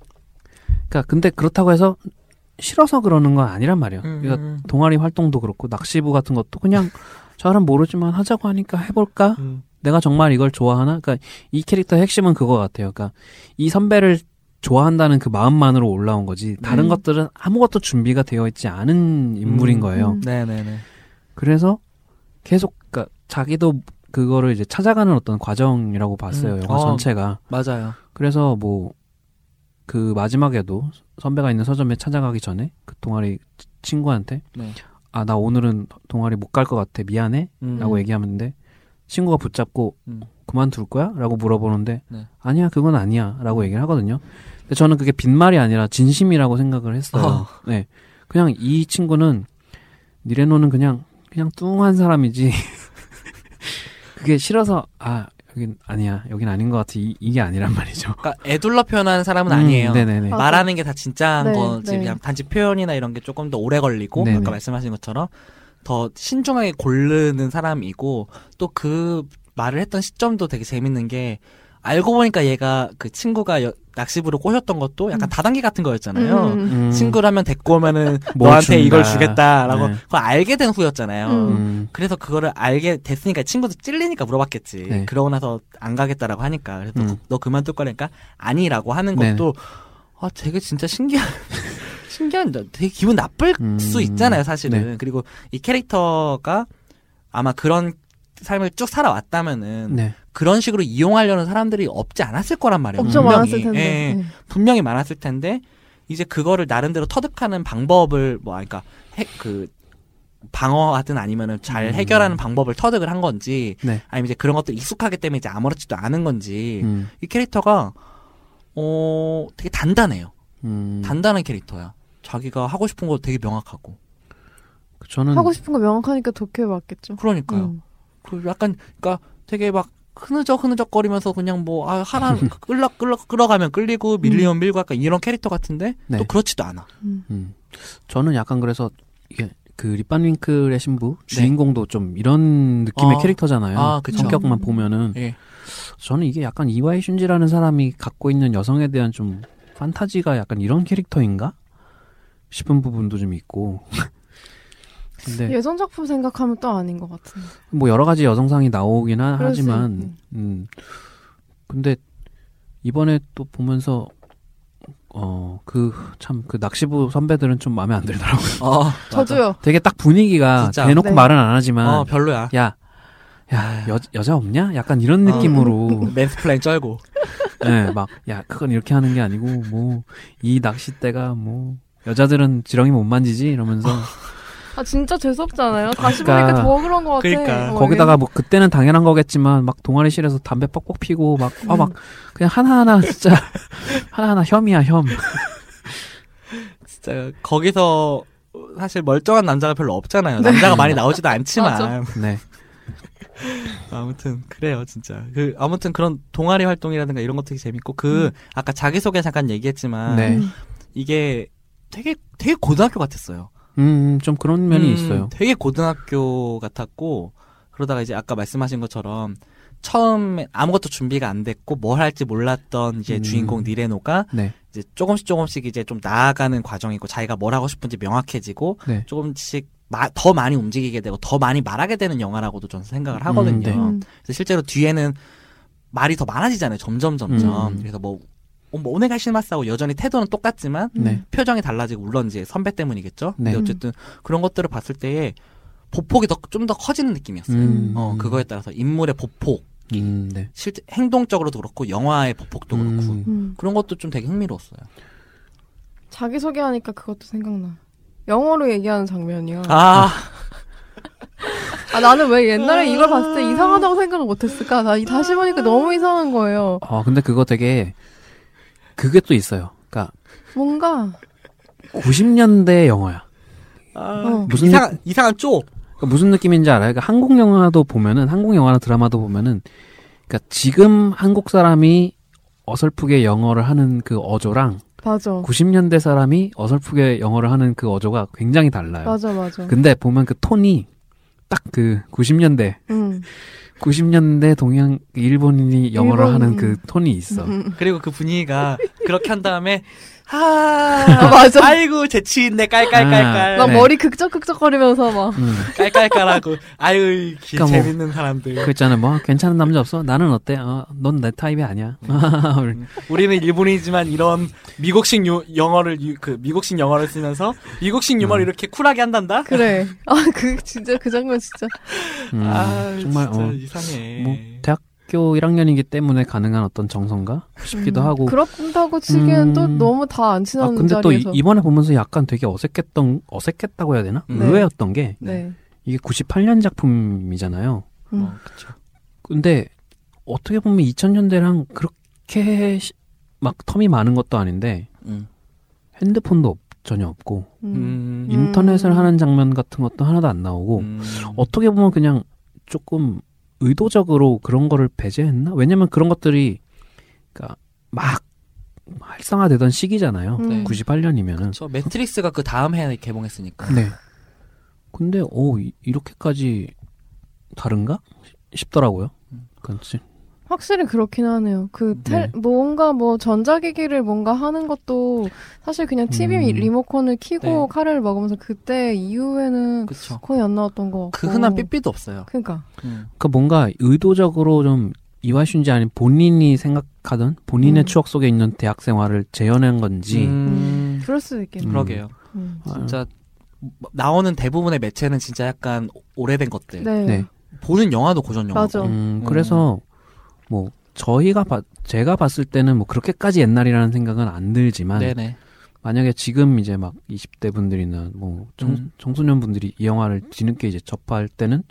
그러니까 근데 그렇다고 해서 싫어서 그러는 건 아니란 말이에요. 음, 그러니까 음, 동아리 활동도 그렇고 낚시부 같은 것도 그냥 잘은 모르지만 하자고 하니까 해볼까? 음. 내가 정말 이걸 좋아하나? 그러니까 이 캐릭터의 핵심은 그거 같아요. 그러니까 이 선배를 좋아한다는 그 마음만으로 올라온 거지. 다른 음. 것들은 아무것도 준비가 되어 있지 않은 인물인 음. 거예요. 음. 네네네. 그래서 계속 그러니까 자기도 그거를 이제 찾아가는 어떤 과정이라고 봤어요. 음. 영화 어. 전체가. 맞아요. 그래서 뭐 그 마지막에도 선배가 있는 서점에 찾아가기 전에 그 동아리 친구한테 네. 아나 오늘은 동아리 못 갈 것 같아 미안해 음. 라고 얘기하는데 친구가 붙잡고 음. 그만둘 거야? 라고 물어보는데 네. 아니야 그건 아니야 라고 얘기를 하거든요 근데 저는 그게 빈말이 아니라 진심이라고 생각을 했어요 어. 네 그냥 이 친구는 니레노는 그냥 그냥 뚱한 사람이지 그게 싫어서 아 여긴 아니야 여긴 아닌 것 같아 이, 이게 아니란 말이죠 그러니까 애둘러 표현하는 사람은 음, 아니에요. 네네네. 말하는 게 다 진짜한 네, 거지 네. 그냥 단지 표현이나 이런 게 조금 더 오래 걸리고 네네. 아까 말씀하신 것처럼 더 신중하게 고르는 사람이고 또 그 말을 했던 시점도 되게 재밌는 게 알고 보니까 얘가 그 친구가 여, 낚시부를 꼬셨던 것도 약간 다단계 같은 거였잖아요. 음. 음. 친구라면 데리고 오면은 뭘 너한테 준다. 이걸 주겠다라고 네. 그걸 알게 된 후였잖아요. 음. 음. 그래서 그거를 알게 됐으니까 친구도 찔리니까 물어봤겠지. 네. 그러고 나서 안 가겠다라고 하니까 그래서 음. 너 그만둘 거니까 아니라고 하는 네. 것도 아 되게 진짜 신기한 신기한 되게 기분 나쁠 음. 수 있잖아요 사실은. 네. 그리고 이 캐릭터가 아마 그런 삶을 쭉 살아왔다면은 네. 그런 식으로 이용하려는 사람들이 없지 않았을 거란 말이에요. 엄청 분명히. 많았을 텐데. 예, 네. 분명히 많았을 텐데 이제 그거를 나름대로 터득하는 방법을 뭐 그러니까 해, 그 방어하든 아니면은 잘 음. 해결하는 방법을 터득을 한 건지 네. 아니면 이제 그런 것들 익숙하기 때문에 이제 아무렇지도 않은 건지 음. 이 캐릭터가 어 되게 단단해요. 음. 단단한 캐릭터야. 자기가 하고 싶은 거 되게 명확하고. 저는 하고 싶은 거 명확하니까 도쿄에 왔겠죠. 그러니까요. 음. 그 약간 그러니까 되게 막 흐느적 흐느적 거리면서 그냥 뭐 아 하나 끌러 끌러 끌어가면 끌리고 밀리면 밀고 약간 이런 캐릭터 같은데 네. 또 그렇지도 않아. 음. 음. 저는 약간 그래서 이게 그 리반윙클의 신부 네. 주인공도 좀 이런 느낌의 어. 캐릭터잖아요. 아. 성격만 음. 보면은 예. 저는 이게 약간 이와이 슌지라는 사람이 갖고 있는 여성에 대한 좀 판타지가 약간 이런 캐릭터인가 싶은 부분도 좀 있고. 근데 예전 작품 생각하면 또 아닌 것 같은데. 뭐 여러 가지 여성상이 나오긴 하, 하지만 있네. 음 근데 이번에 또 보면서 어 그 참 그 낚시부 선배들은 좀 마음에 안 들더라고요. 어. 저도요. 되게 딱 분위기가 진짜. 대놓고 네. 말은 안 하지만 어 별로야. 야, 야, 여, 여자 없냐? 약간 이런 어. 느낌으로, mansplain 쩔고. 예, 막, 야, 그건 이렇게 하는 게 아니고, 뭐, 이 낚싯대가 뭐, 여자들은 지렁이 못 만지지? 이러면서, 아 진짜 재수없잖아요. 다시 그러니까. 보니까 더 그런 것 같아. 그러니까. 어, 거기다가 뭐, 그때는 당연한 거겠지만, 막, 동아리실에서 담배 뻑뻑 피고, 막, 아, 막, 그냥 하나하나, 진짜, 하나하나 혐이야, 혐. 진짜 거기서 사실 멀쩡한 남자가 별로 없잖아요. 남자가 많이 나오지도 않지만. 네. 아무튼 그래요 진짜 그 아무튼 그런 동아리 활동이라든가 이런 것들이 재밌고 그 음. 아까 자기소개 잠깐 얘기했지만 네. 음. 이게 되게 되게 고등학교 같았어요 음, 좀 그런 면이 음, 있어요. 되게 고등학교 같았고 그러다가 이제 아까 말씀하신 것처럼 처음에 아무것도 준비가 안 됐고 뭘 할지 몰랐던 이제 음. 주인공 니레노가 네. 이제 조금씩 조금씩 이제 좀 나아가는 과정이고 자기가 뭘 하고 싶은지 명확해지고 네. 조금씩 마- 더 많이 움직이게 되고 더 많이 말하게 되는 영화라고도 저는 생각을 하거든요. 네. 음. 그래서 실제로 뒤에는 말이 더 많아지잖아요. 점점 점점. 음. 그래서 뭐, 어, 뭐 오네가 실마스하고 여전히 태도는 똑같지만 네. 표정이 달라지고 물론 이제 선배 때문이겠죠. 네. 근데 어쨌든 그런 것들을 봤을 때에 보폭이 더좀더 커지는 느낌이었어요. 음. 어 그거에 따라서 인물의 보폭, 음, 네. 실제 행동적으로도 그렇고 영화의 보폭도 그렇고 음. 음. 그런 것도 좀 되게 흥미로웠어요. 자기 소개하니까 그것도 생각나. 영어로 얘기하는 장면이요. 아, 아 나는 왜 옛날에 이걸 봤을 때 이상하다고 생각을 못했을까? 나 이- 다시 보니까 너무 이상한 거예요. 어, 근데 그거 되게, 그게 또 있어요. 그니까, 뭔가 90년대 영화야. 어. 무슨 이상한 이상한 쪼. 그러니까 무슨 느낌인지 알아요? 그러니까 한국 영화도 보면은 한국 영화나 드라마도 보면은 그러니까 지금 한국 사람이 어설프게 영어를 하는 그 어조랑 맞아. 90년대 사람이 어설프게 영어를 하는 그 어조가 굉장히 달라요. 맞아 맞아. 근데 보면 그 톤이 딱 그 90년대 음. 90년대 동양 일본인이 영어를 일본- 하는 그 톤이 있어. 음. 그리고 그 분위기가 그렇게 한 다음에 하 아, 맞아. 아이고 재치 있네 깔깔깔깔 막 네. 머리 극적극적거리면서 막 음. 깔깔깔하고 아유 기, 그러니까 뭐- 재밌는 사람들 그 있잖아. 뭐 괜찮은 남자 없어? 나는 어때? 어, 넌내 타입이 아니야. 우리는 일본이지만 이런 미국식 유, 영어를 유- 그 미국식 영어를 쓰면서 미국식 유머를 음. 이렇게 쿨하게 한단다 그래. 아 그 진짜 그 장면 진짜. 음, 아 정말 진짜 어, 이상해 뭐대 학교 1학년이기 때문에 가능한 어떤 정성가 싶기도 음. 하고. 그렇다고 치기엔 또 음. 너무 다안아 친한 근데 또 자리에서. 이, 번에 보면서 약간 되게 어색했던 어색했다고 해야 되나? 음. 의외였던 게 네. 이게 98년 작품이잖아요. 음. 어, 그쵸. 근데 어떻게 보면 2000년대랑 그렇게 시- 막 텀이 많은 것도 아닌데 음. 핸드폰도 없- 전혀 없고 음. 음. 인터넷을 음. 하는 장면 같은 것도 하나도 안 나오고 음. 어떻게 보면 그냥 조금 의도적으로 그런 거를 배제했나? 왜냐면 그런 것들이 그러니까 막 활성화되던 시기잖아요. 음. 네. 98년이면은. 저 매트릭스가 그 다음 해에 개봉했으니까 네. 근데 오 이- 이렇게까지 다른가 싶더라고요. 음. 그렇지. 확실히 그렇긴 하네요. 그 텔, 네. 뭔가 뭐 전자기기를 뭔가 하는 것도 사실 그냥 TV 음. 리모컨을 키고 네. 카레를 먹으면서 그때 이후에는 그쵸. 거의 안 나왔던 것 같고. 그 흔한 삐삐도 없어요. 그러니까. 음. 그 뭔가 의도적으로 좀 이와슌지 아닌 본인이 생각하던 본인의 음. 추억 속에 있는 대학 생활을 재현한 건지 음, 그럴 수도 있겠네. 음. 그러게요. 음. 아, 진짜 뭐, 나오는 대부분의 매체는 진짜 약간 오래된 것들. 네. 네. 보는 영화도 고전 영화. 맞아. 음, 그래서 뭐 저희가 봐, 제가 봤을 때는 뭐 그렇게까지 옛날이라는 생각은 안 들지만 네네. 만약에 지금 이제 막 20대 분들이나 뭐 청, 음. 청소년 분들이 이 영화를 뒤늦게 이제 접할 때는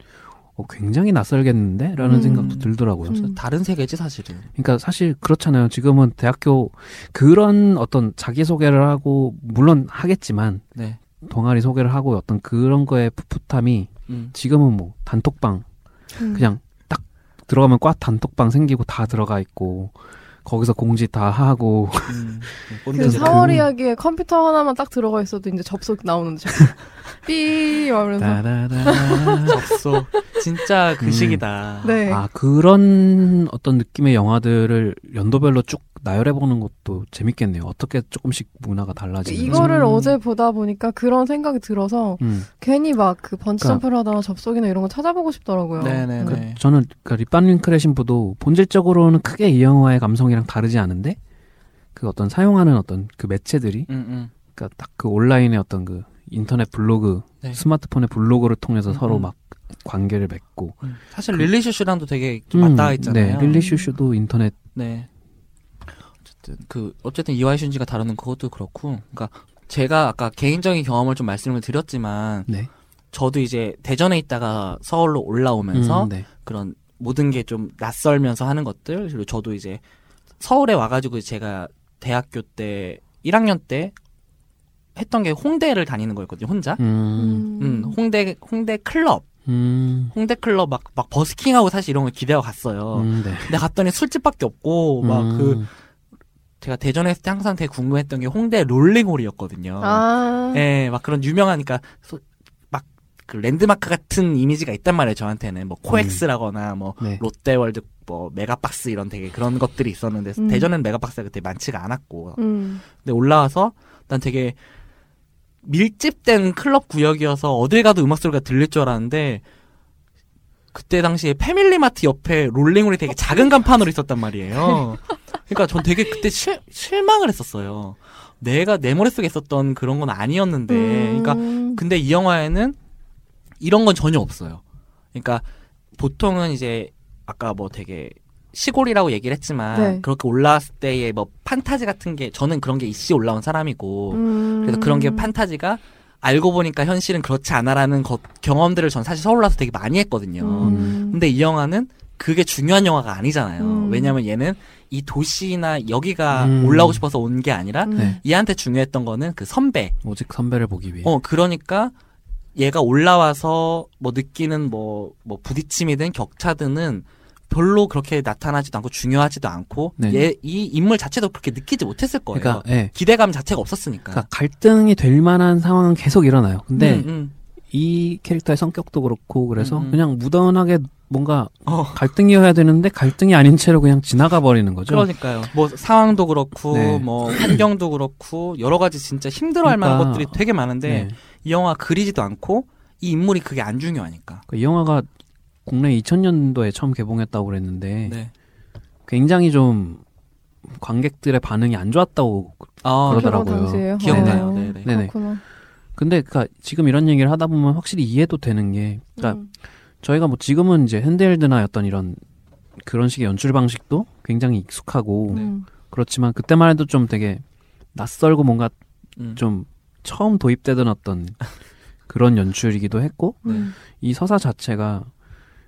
어, 굉장히 낯설겠는데? 라는 음. 생각도 들더라고요. 음. 다른 세계지 사실은. 그러니까 사실 그렇잖아요. 지금은 대학교 그런 어떤 자기 소개를 하고 물론 하겠지만 네. 동아리 소개를 하고 어떤 그런 거에 풋풋함이 음. 지금은 뭐 단톡방 음. 그냥 딱 들어가면 꽉 단톡방 생기고 다 들어가 있고 거기서 공지 다 하고 음. 그 새끼. 4월 이야기에 컴퓨터 하나만 딱 들어가 있어도 이제 접속 나오는데 삐 하면서 따라라. 접속. 진짜 그 음. 시기다. 네. 아 그런 어떤 느낌의 영화들을 연도별로 쭉 나열해 보는 것도 재밌겠네요. 어떻게 조금씩 문화가 달라지는지. 이거를 음. 어제 보다 보니까 그런 생각이 들어서 음. 괜히 막 그 번지 그러니까- 점프를 하다가 접속이나 이런 거 찾아보고 싶더라고요. 네네네. 음. 저는 그 립반링크의 신부도 본질적으로는 크게 이 영화의 감성이랑 다르지 않은데 그 어떤 사용하는 어떤 그 매체들이 음, 음. 그러니까 딱 그 온라인의 어떤 그 인터넷 블로그 네. 스마트폰의 블로그를 통해서 음, 서로 음. 막 관계를 맺고 음. 사실 그- 릴리 슈슈랑도 되게 좀 음, 맞닿아 있잖아요. 네, 릴리 슈슈도 인터넷 네. 어쨌든 그 어쨌든 이와이 슌지가 다루는 그것도 그렇고, 그러니까 제가 아까 개인적인 경험을 좀 말씀을 드렸지만, 네. 저도 이제 대전에 있다가 서울로 올라오면서 음, 네. 그런 모든 게 좀 낯설면서 하는 것들 그리고 저도 이제 서울에 와가지고 제가 대학교 때 1학년 때 했던 게 홍대를 다니는 거였거든요 혼자. 음, 음, 홍대 홍대 클럽, 음, 홍대 클럽 막 막 busking하고 사실 이런 걸 기대하고 갔어요. 음, 네. 근데 갔더니 술집밖에 없고 막그 음, 제가 대전에 있을 때 항상 되게 궁금했던 게 홍대 롤링홀이었거든요. 아. 예, 막 그런 유명하니까 막그 랜드마크 같은 이미지가 있단 말이에요. 저한테는 뭐 코엑스라거나 뭐 네. 롯데월드 뭐 메가박스 이런 되게 그런 것들이 있었는데 음. 대전은 메가박스가 그때 많지가 않았고 음. 근데 올라와서 난 되게 밀집된 클럽 구역이어서 어딜 가도 음악 소리가 들릴 줄 알았는데 그때 당시에 패밀리마트 옆에 롤링홀이 되게 작은 간판으로 있었단 말이에요. 그러니까 전 되게 그때 실, 실망을 했었어요. 내가 내 머릿속에 있었던 그런 건 아니었는데 그러니까 음. 근데 이 영화에는 이런 건 전혀 없어요. 그러니까 보통은 이제 아까 뭐 되게 시골이라고 얘기를 했지만 네. 그렇게 올라왔을 때의 뭐 판타지 같은 게 저는 그런 게 이씨 올라온 사람이고 음. 그래서 그런 게 판타지가 알고 보니까 현실은 그렇지 않아라는 것, 경험들을 전 사실 서울 와서 되게 많이 했거든요. 음. 근데 이 영화는 그게 중요한 영화가 아니잖아요. 음. 왜냐면 얘는 이 도시나 여기가 음. 올라오고 싶어서 온 게 아니라 음. 네. 얘한테 중요했던 거는 그 선배, 오직 선배를 보기 위해. 어, 그러니까 얘가 올라와서 뭐 느끼는 뭐, 뭐 부딪힘이든 격차든은 별로 그렇게 나타나지도 않고 중요하지도 않고 네. 얘, 이 인물 자체도 그렇게 느끼지 못했을 거예요. 그러니까, 예. 기대감 자체가 없었으니까. 그러니까 갈등이 될 만한 상황은 계속 일어나요. 근데 음, 음. 이 캐릭터의 성격도 그렇고 그래서 음, 음. 그냥 무던하게 뭔가 어, 갈등이어야 되는데 갈등이 아닌 채로 그냥 지나가 버리는 거죠. 그러니까요. 뭐 상황도 그렇고 네. 뭐 환경도 그렇고 여러 가지 진짜 힘들어할 만한 그러니까, 것들이 되게 많은데 네. 이 영화 그리지도 않고 이 인물이 그게 안 중요하니까. 그이 영화가 국내 2000년도에 처음 개봉했다고 그랬는데 네. 굉장히 좀 관객들의 반응이 안 좋았다고 아, 그러더라고요. 당시에요. 기억나요. 어, 네네. 네네. 그렇구나. 근데 그니까 지금 이런 얘기를 하다 보면 확실히 이해도 되는 게 그러니까 음. 저희가 뭐 지금은 이제 핸드헬드나 어떤 이런 그런 식의 연출 방식도 굉장히 익숙하고 네. 음. 그렇지만 그때만 해도 좀 되게 낯설고 뭔가 음. 좀 처음 도입되던 어떤 그런 연출이기도 했고 음. 이 서사 자체가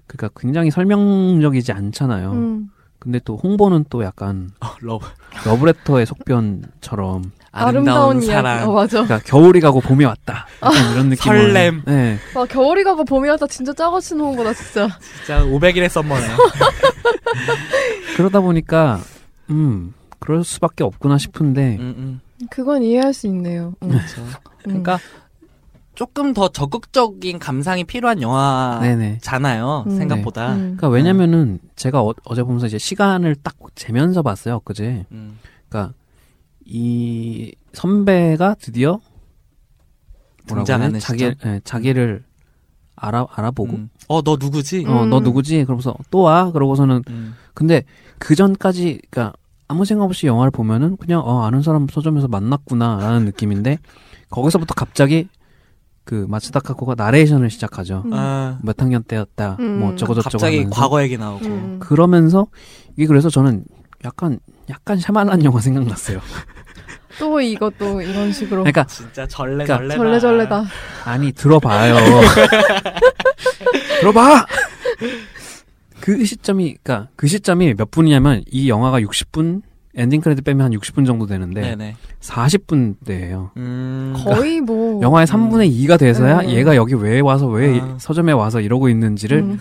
그러니까 굉장히 설명적이지 않잖아요. 음. 근데 또 홍보는 또 약간 어, 러브. 러브레터의 속편처럼 아름다운. 사랑. 어, 맞아. 그러니까 겨울이 가고 봄이 왔다 약간 이런 느낌 설렘. 네. 와, 겨울이 가고 봄이 왔다 진짜 짜고 는 거다, 진짜. 진짜 500일의 썸머네요. 그러다 보니까 음 그럴 수밖에 없구나 싶은데 음, 음. 그건 이해할 수 있네요. 음. 그렇죠. 음. 그러니까 조금 더 적극적인 감상이 필요한 영화잖아요. 음. 생각보다. 음. 그러니까 왜냐면은 제가 어, 제 보면서 이제 시간을 딱 재면서 봤어요 엊그제. 음. 그러니까 이 선배가 드디어 뭐라고 등장하는? 자기 예, 자기를 알아 알아보고 음. 어, 너 누구지? 음. 어너 누구지? 그러고서 또 와 그러고서는 음. 근데 그 전까지 그러니까 아무 생각 없이 영화를 보면은 그냥 어 아는 사람 서점에서 만났구나라는 느낌인데 거기서부터 갑자기 그 마츠다 카코가 나레이션을 시작하죠. 음. 아, 몇 학년 때였다. 음. 뭐 저거 저쩌고 갑자기 하면서. 과거 얘기 나오고. 음. 그러면서 이게 그래서 저는 약간 약간 샤말란 영화 생각났어요. 또 이것도 이런 식으로 그러니까 진짜 절레 그러니까 절레 절레절레다. 아니 들어봐요. 들어봐. 그 시점이 그러니까 그 시점이 몇 분이냐면 이 영화가 60분 ending credit 빼면 한 60분 정도 되는데 네네. 40분대예요. 음. 거의 뭐 영화의 3분의 2가 돼서야 음. 얘가 여기 왜 와서 왜 아. 서점에 와서 이러고 있는지를 음.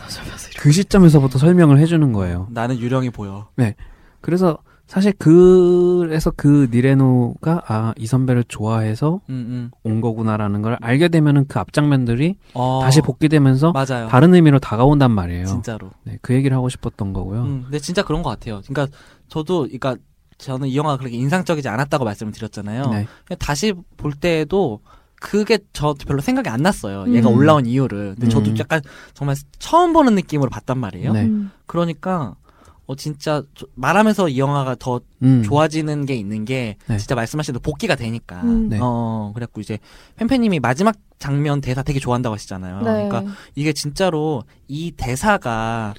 그 시점에서부터 설명을 해주는 거예요. 나는 유령이 보여. 그래서 사실 그래서 그 니레노가 아 이 선배를 좋아해서 음, 음. 온 거구나라는 걸 알게 되면은 그 앞장면들이 어, 다시 복기되면서 맞아요. 다른 의미로 다가온단 말이에요. 진짜로. 네, 그 얘기를 하고 싶었던 거고요. 음, 근데 진짜 그런 것 같아요. 그러니까 저도, 그러니까 저는 이 영화가 그렇게 인상적이지 않았다고 말씀을 드렸잖아요. 네. 다시 볼 때에도 그게 저 별로 생각이 안 났어요. 얘가 음. 올라온 이유를. 근데 저도 음. 약간 정말 처음 보는 느낌으로 봤단 말이에요. 네. 음. 그러니까 어 진짜 저- 말하면서 이 영화가 더 음. 좋아지는 게 있는 게 네. 진짜 말씀하신 대로 복귀가 되니까. 음. 네. 어 그래갖고 이제 팬팬님이 마지막 장면 대사 되게 좋아한다고 하시잖아요. 네. 그러니까 이게 진짜로 이 대사가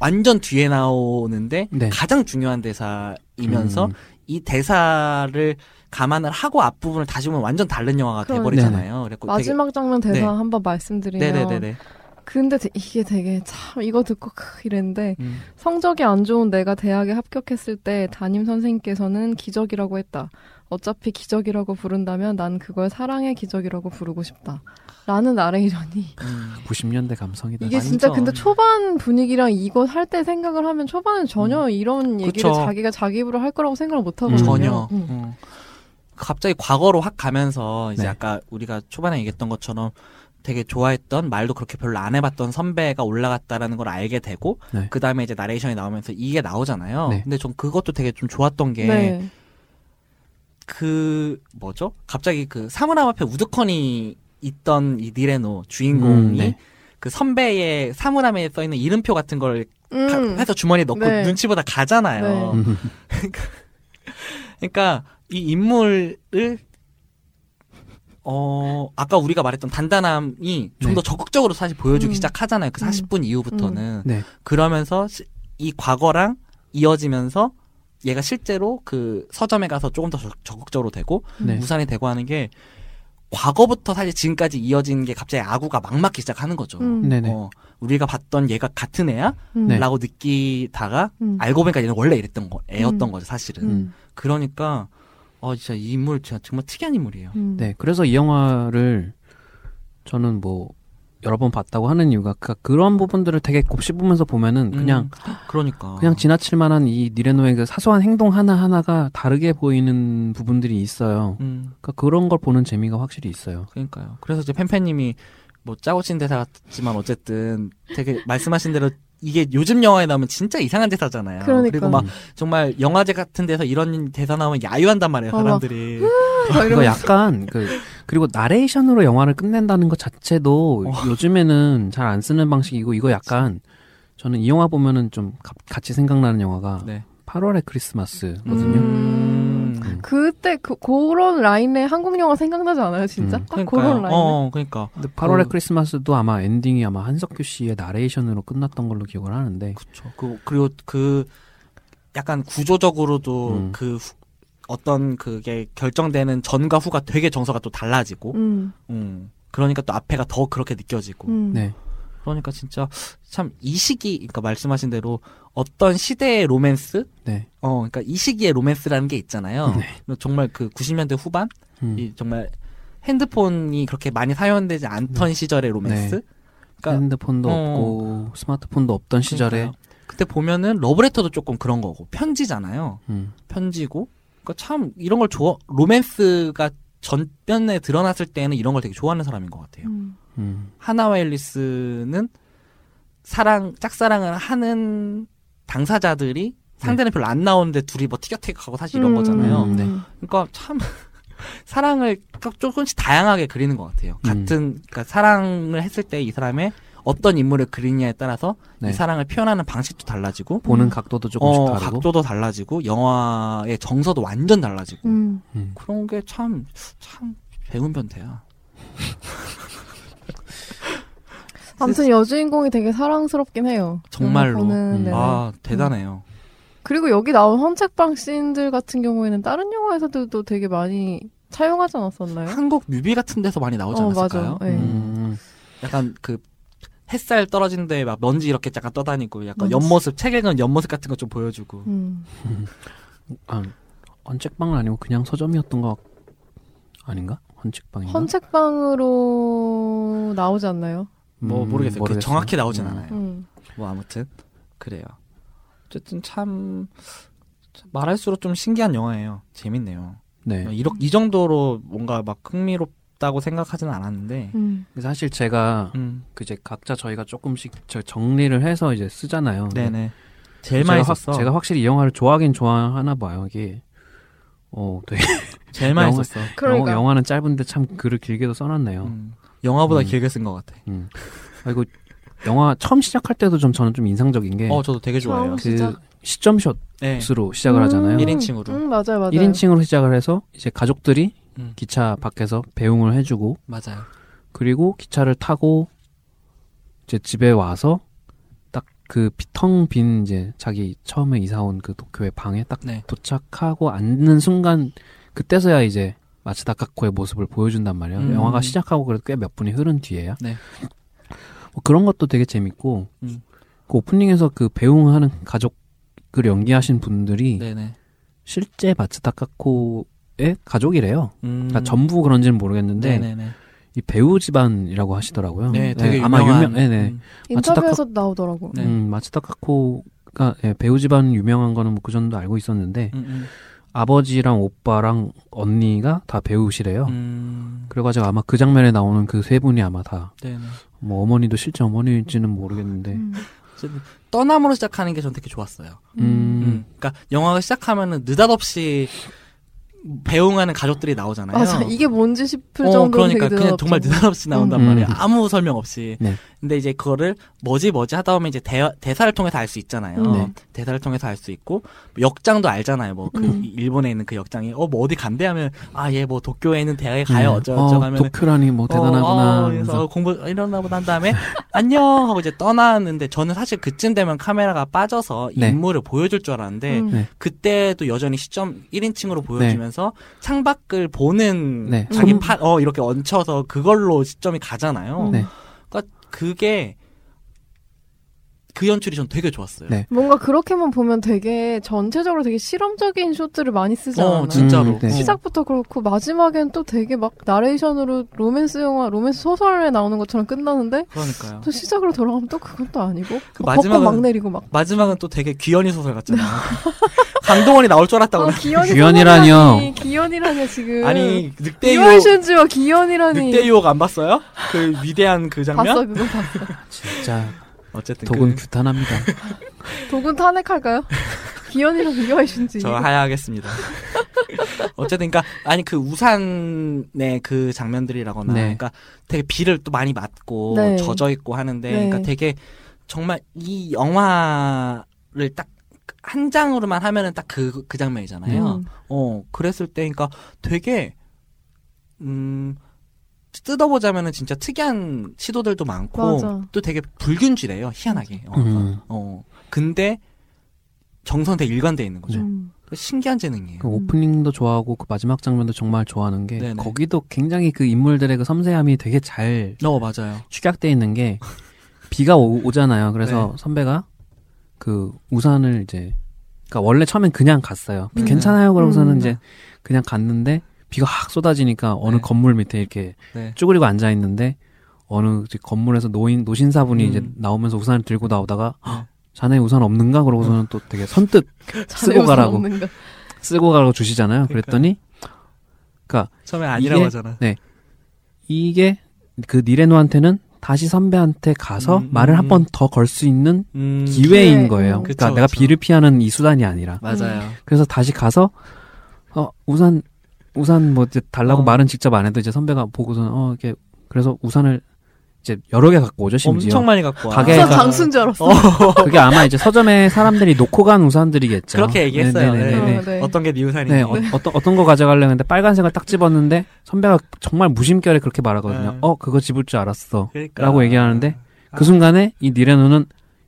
완전 뒤에 나오는데 네. 가장 중요한 대사이면서 음. 이 대사를 감안을 하고 앞부분을 다시 보면 완전 다른 영화가 그럼- 돼버리잖아요. 그래갖고 마지막 장면 대사 네. 한번 말씀드리면 되게, 네네네네. 근데 되- 이게 되게 참 이거 듣고 크 이랬는데 음. 성적이 안 좋은 내가 대학에 합격했을 때 담임 선생님께서는 기적이라고 했다. 어차피 기적이라고 부른다면 난 그걸 사랑의 기적이라고 부르고 싶다. 라는 나레이션이 음. 90년대 감성이다. 이게 완전. 진짜 근데 초반 분위기랑 이거 할 때 생각을 하면 초반은 전혀 이런 얘기를 그쵸. 자기가 자기 입으로 할 거라고 생각을 못 하거든요. 전혀. 음. 음. 갑자기 과거로 확 가면서 이제 네. 아까 우리가 초반에 얘기했던 것처럼 되게 좋아했던 말도 그렇게 별로 안 해봤던 선배가 올라갔다라는 걸 알게 되고 네. 그 다음에 이제 나레이션이 나오면서 이게 나오잖아요. 네. 근데 전 그것도 되게 좀 좋았던 게 네. 그 뭐죠? 갑자기 그 사물함 앞에 우드컨이 있던 이 니레노 주인공이 음, 네. 그 선배의 사물함에 써 있는 이름표 같은 걸 가- 음. 해서 주머니에 넣고 네. 눈치보다 가잖아요. 네. 음. 그러니까 이 인물을 어 아까 우리가 말했던 단단함이 좀 네. 더 적극적으로 사실 보여주기 음. 시작하잖아요. 그 음. 40분 이후부터는 네. 그러면서 시- 이 과거랑 이어지면서 얘가 실제로 그 서점에 가서 조금 더 적- 적극적으로 되고 네. 무산이 되고 하는 게 과거부터 사실 지금까지 이어진 게 갑자기 아구가 막 맞기 시작하는 거죠. 음. 네네. 어, 우리가 봤던 얘가 같은 애야? 음. 네. 라고 느끼다가 음. 알고 보니까 얘는 원래 이랬던 거, 애였던 음. 거죠, 사실은. 음. 그러니까 어 진짜 이 인물 진짜 정말 특이한 인물이에요. 음. 네. 그래서 이 영화를 저는 뭐 여러 번 봤다고 하는 이유가 그 그런 부분들을 되게 곱씹으면서 보면은 그냥 음, 그러니까 그냥 지나칠 만한 이 니레노의 그 사소한 행동 하나 하나가 다르게 보이는 부분들이 있어요. 음 그러니까 그런 걸 보는 재미가 확실히 있어요. 그러니까요. 그래서 이제 팬팬님이 뭐 짜고 친 대사 같지만 어쨌든 되게 말씀하신 대로 이게 요즘 영화에 나오면 진짜 이상한 대사잖아요. 그러니까. 리고막 정말 영화제 같은 데서 이런 대사 나오면 야유한단 말이에요, 어, 막. 사람들이. 막 이거 이러면서 약간 그 그리고 나레이션으로 영화를 끝낸다는 것 자체도 어. 요즘에는 잘 안 쓰는 방식이고 이거 약간 저는 이 영화 보면은 좀 가- 같이 생각나는 영화가 네. 8월의 크리스마스거든요. 음. 음. 그때 그 그런 라인의 한국 영화 생각나지 않아요, 진짜? 음. 딱 그러니까요. 그런 라인. 어, 그러니까. 근데 8월의 그- 크리스마스도 아마 엔딩이 아마 한석규 씨의 나레이션으로 끝났던 걸로 기억을 하는데 그쵸. 그, 그리고 그, 약간 구조적으로도 음. 그, 후- 어떤 그게 결정되는 전과 후가 되게 정서가 또 달라지고, 음. 음. 그러니까 또 앞에가 더 그렇게 느껴지고. 음. 네. 그러니까 진짜 참 이 시기, 그러니까 말씀하신 대로 어떤 시대의 로맨스? 네. 어, 그러니까 이 시기의 로맨스라는 게 있잖아요. 정말 그 90년대 후반? 음. 이 정말 핸드폰이 그렇게 많이 사용되지 않던 시절의 로맨스? 네. 그러니까 핸드폰도 어. 없고 스마트폰도 없던 시절에 그러니까요. 그때 보면은 러브레터도 조금 그런 거고 편지잖아요. 음. 편지고. 그러니까 참 이런 걸 좋아 로맨스가 전면에 드러났을 때는 이런 걸 되게 좋아하는 사람인 것 같아요. 음. 음. 하나와 앨리스는 사랑 짝사랑을 하는 당사자들이 상대는 별로 안 나오는데 둘이 뭐 티격태격하고 사실 이런 음, 거잖아요. 음, 네. 음. 그러니까 참 사랑을 조금씩 다양하게 그리는 것 같아요. 음. 같은 그러니까 사랑을 했을 때 이 사람의 어떤 인물을 그리냐에 따라서 네. 이 사랑을 표현하는 방식도 달라지고 보는 음. 각도도 조금씩 어, 다르고. 각도도 달라지고 영화의 정서도 완전 달라지고 음. 음. 그런 게참참 배운 변태야. 아무튼 여주인공이 되게 사랑스럽긴 해요. 정말로. 음. 내내. 아 대단해요. 그리고 여기 나온 헌책방 씬들 같은 경우에는 다른 영화에서도 되게 많이 차용하지 않았었나요? 한국 뮤비 같은 데서 많이 나오지 어, 않았을까요? 맞아. 네. 음. 약간 그 햇살 떨어진데 막 먼지 이렇게 약간 떠다니고 약간 먼지. 옆모습 책 읽은 옆모습 같은 거 좀 보여주고 음. 아, 헌책방은 아니고 그냥 서점이었던 거 아닌가? 헌책방인가? 헌책방으로 나오지 않나요? 뭐 음, 모르겠어요. 그게 정확히 나오진 음. 않아요. 음. 뭐 아무튼 그래요. 어쨌든 참, 참 말할수록 좀 신기한 영화예요. 재밌네요. 네. 이렇 이 정도로 뭔가 막 흥미롭다고 생각하지는 않았는데. 음. 사실 제가 음, 그 이제 각자 저희가 조금씩 저 정리를 해서 이제 쓰잖아요. 네네. 제일 많이 확- 썼어. 제가 확실히 이 영화를 좋아하긴 좋아하나 봐요. 이게 어, 되게 제일 많이 영화- 썼어. 그러니까. 영화, 는 짧은데 참 글을 길게도 써놨네요. 음, 영화보다 음. 길게 쓴 것 같아. 음. 그리고 영화 처음 시작할 때도 좀 저는 좀 인상적인 게 어, 저도 되게 좋아해요. 처음 그 시작? 시점샷으로 네. 시작을 하잖아요. 음. 1인칭으로. 음, 맞아요, 맞아요. 1인칭으로 시작을 해서 이제 가족들이 음. 기차 밖에서 배웅을 해주고 맞아요. 그리고 기차를 타고 이제 집에 와서 딱 그 텅 빈 이제 자기 처음에 이사 온 그 도쿄의 방에 딱 네. 도착하고 앉는 순간 그때서야 이제 마츠다카코의 모습을 보여준단 말이에요. 음. 영화가 시작하고 그래도 꽤 몇 분이 흐른 뒤에야. 네. 뭐 그런 것도 되게 재밌고 음. 그 오프닝에서 그 배웅하는 가족을 연기하신 분들이 네네. 실제 마츠다카코의 가족이래요. 음. 그러니까 전부 그런지는 모르겠는데 네네네. 이 배우 집안이라고 하시더라고요. 네, 되게 아마 유명한. 유명, 네 네. 음. 인터뷰에서 나오더라고. 네. 음, 마츠다 카코가 예, 배우 집안 유명한 거는 뭐그 정도 알고 있었는데 음, 음. 아버지랑 오빠랑 언니가 다 배우시래요. 음. 그래가지고 아마 그 장면에 나오는 그 세 분이 아마 다 네네. 뭐 어머니도 실제 어머니일지는 모르겠는데 음. 어쨌든 떠남으로 시작하는 게 전 되게 좋았어요. 음, 음. 그러니까 영화가 시작하면은 느닷없이 배웅하는 가족들이 나오잖아요. 맞아. 이게 뭔지 싶을 어, 정도로 그러니까 되게 그냥. 정말 느닷없이 나온단 음. 말이야. 아무 설명 없이. 네. 근데 이제 그거를 뭐지 뭐지 하다 보면 이제 대, 대사를 통해서 알 수 있잖아요. 음. 네. 대사를 통해서 알 수 있고 역장도 알잖아요. 뭐그 음. 일본에 있는 그 역장이 어 뭐 어디 간대 하면 아 얘 뭐 도쿄에 있는 대학에 가요 음. 어쩌고저쩌고 어, 하면 도쿄라니 뭐 대단하구나. 어, 어. 그래서 공부 이러나 보다 한 다음에 안녕 하고 이제 떠나는데 저는 사실 그쯤 되면 카메라가 빠져서 네. 인물을 보여줄 줄 알았는데 음. 네. 그때도 여전히 시점 1인칭으로 보여주면서 창밖을 보는 네. 자기 손- 파, 어, 이렇게 얹혀서 그걸로 시점이 가잖아요. 그게 그 연출이 전 되게 좋았어요. 네. 뭔가 그렇게만 보면 되게 전체적으로 되게 실험적인 쇼트를 많이 쓰지 않아요? 어, 진짜로. 음, 네. 어. 시작부터 그렇고 마지막엔 또 되게 막 나레이션으로 로맨스 영화, 로맨스 소설에 나오는 것처럼 끝나는데 그러니까요. 또 시작으로 돌아가면 또 그건 또 아니고 그막 마지막은- 벚꽃 막 내리고 막 마지막은 또 되게 귀여니 소설 같잖아요. 강동원이 나올 줄 알았다고. 어. 소설이라니. 기현이라뇨 지금 아니, 늑대 유혹, 이완신지와 기현이라니 늑대 유혹 안 봤어요? 그 위대한 그 장면? 봤어 그거 봤어 진짜 어쨌든 독은 그, 규탄합니다. 독은 탄핵할까요? 기현이랑 이완신지 저 하야하겠습니다. 어쨌든 그러니까 아니 그 우산의 그 장면들이라거나 네. 그러니까 되게 비를 또 많이 맞고 네. 젖어 있고 하는데 네. 그러니까 되게 정말 이 영화를 딱 한 장으로만 하면은 딱 그그 장면이잖아요. 음. 어 그랬을 때 그러니까 되게 음 뜯어보자면은 진짜 특이한 시도들도 많고 맞아. 또 되게 불균질해요 희한하게 영화가. 음. 어 근데 정선대 일관돼 있는 거죠. 음. 신기한 재능이에요. 그 오프닝도 좋아하고 그 마지막 장면도 정말 좋아하는 게 네네. 거기도 굉장히 그 인물들의 그 섬세함이 되게 잘 어 맞아요. 축약돼 있는 게 비가 오, 잖아요 그래서 네. 선배가 그 우산을 이제 그러니까 원래 처음엔 그냥 갔어요. 비 음. 괜찮아요. 그러고서는 음. 이제 그냥 갔는데 비가 확 쏟아지니까 어느 네. 건물 밑에 이렇게 네. 쭈그리고 앉아 있는데 어느 건물에서 노인 노신사분이 음. 이제 나오면서 우산을 들고 나오다가 네. "헉, 자네 우산 없는가? 그러고서는 또 되게 선뜻 쓰고 가라고 없는가? 쓰고 가라고 주시잖아요. 그랬더니 처음에 아니라고 이게- 하잖아. 이게 그 니레노한테는 다시 선배한테 가서 음, 말을 음, 한번 더 걸 수 있는 음, 기회인 기회, 거예요. 음. 그러니까 그쵸, 내가 그쵸. 비를 피하는 이 수단이 아니라. 맞아요. 그래서 다시 가서 어 우산 우산 뭐 이제 달라고 어. 말은 직접 안 해도 이제 선배가 보고서는 어 이렇게 그래서 우산을 이제 여러 개 갖고 오죠 심지어. 엄청 많이 갖고 와. 가게에서- 우선 장수인 줄 알았어. 그게 아마 이제 서점에 사람들이 놓고 간 우산들이겠죠. 그렇게 얘기했어요. 네네네네. 어, 네. 어떤 게 네 우산이니? 네, 어, 어떤 어떤 거 가져가려고 했는데 빨간색을 딱 집었는데 선배가 정말 무심결에 그렇게 말하거든요. 네. 어 그거 집을 줄 알았어. 그러니까. 라고 얘기하는데 아. 그 순간에 이 니레노는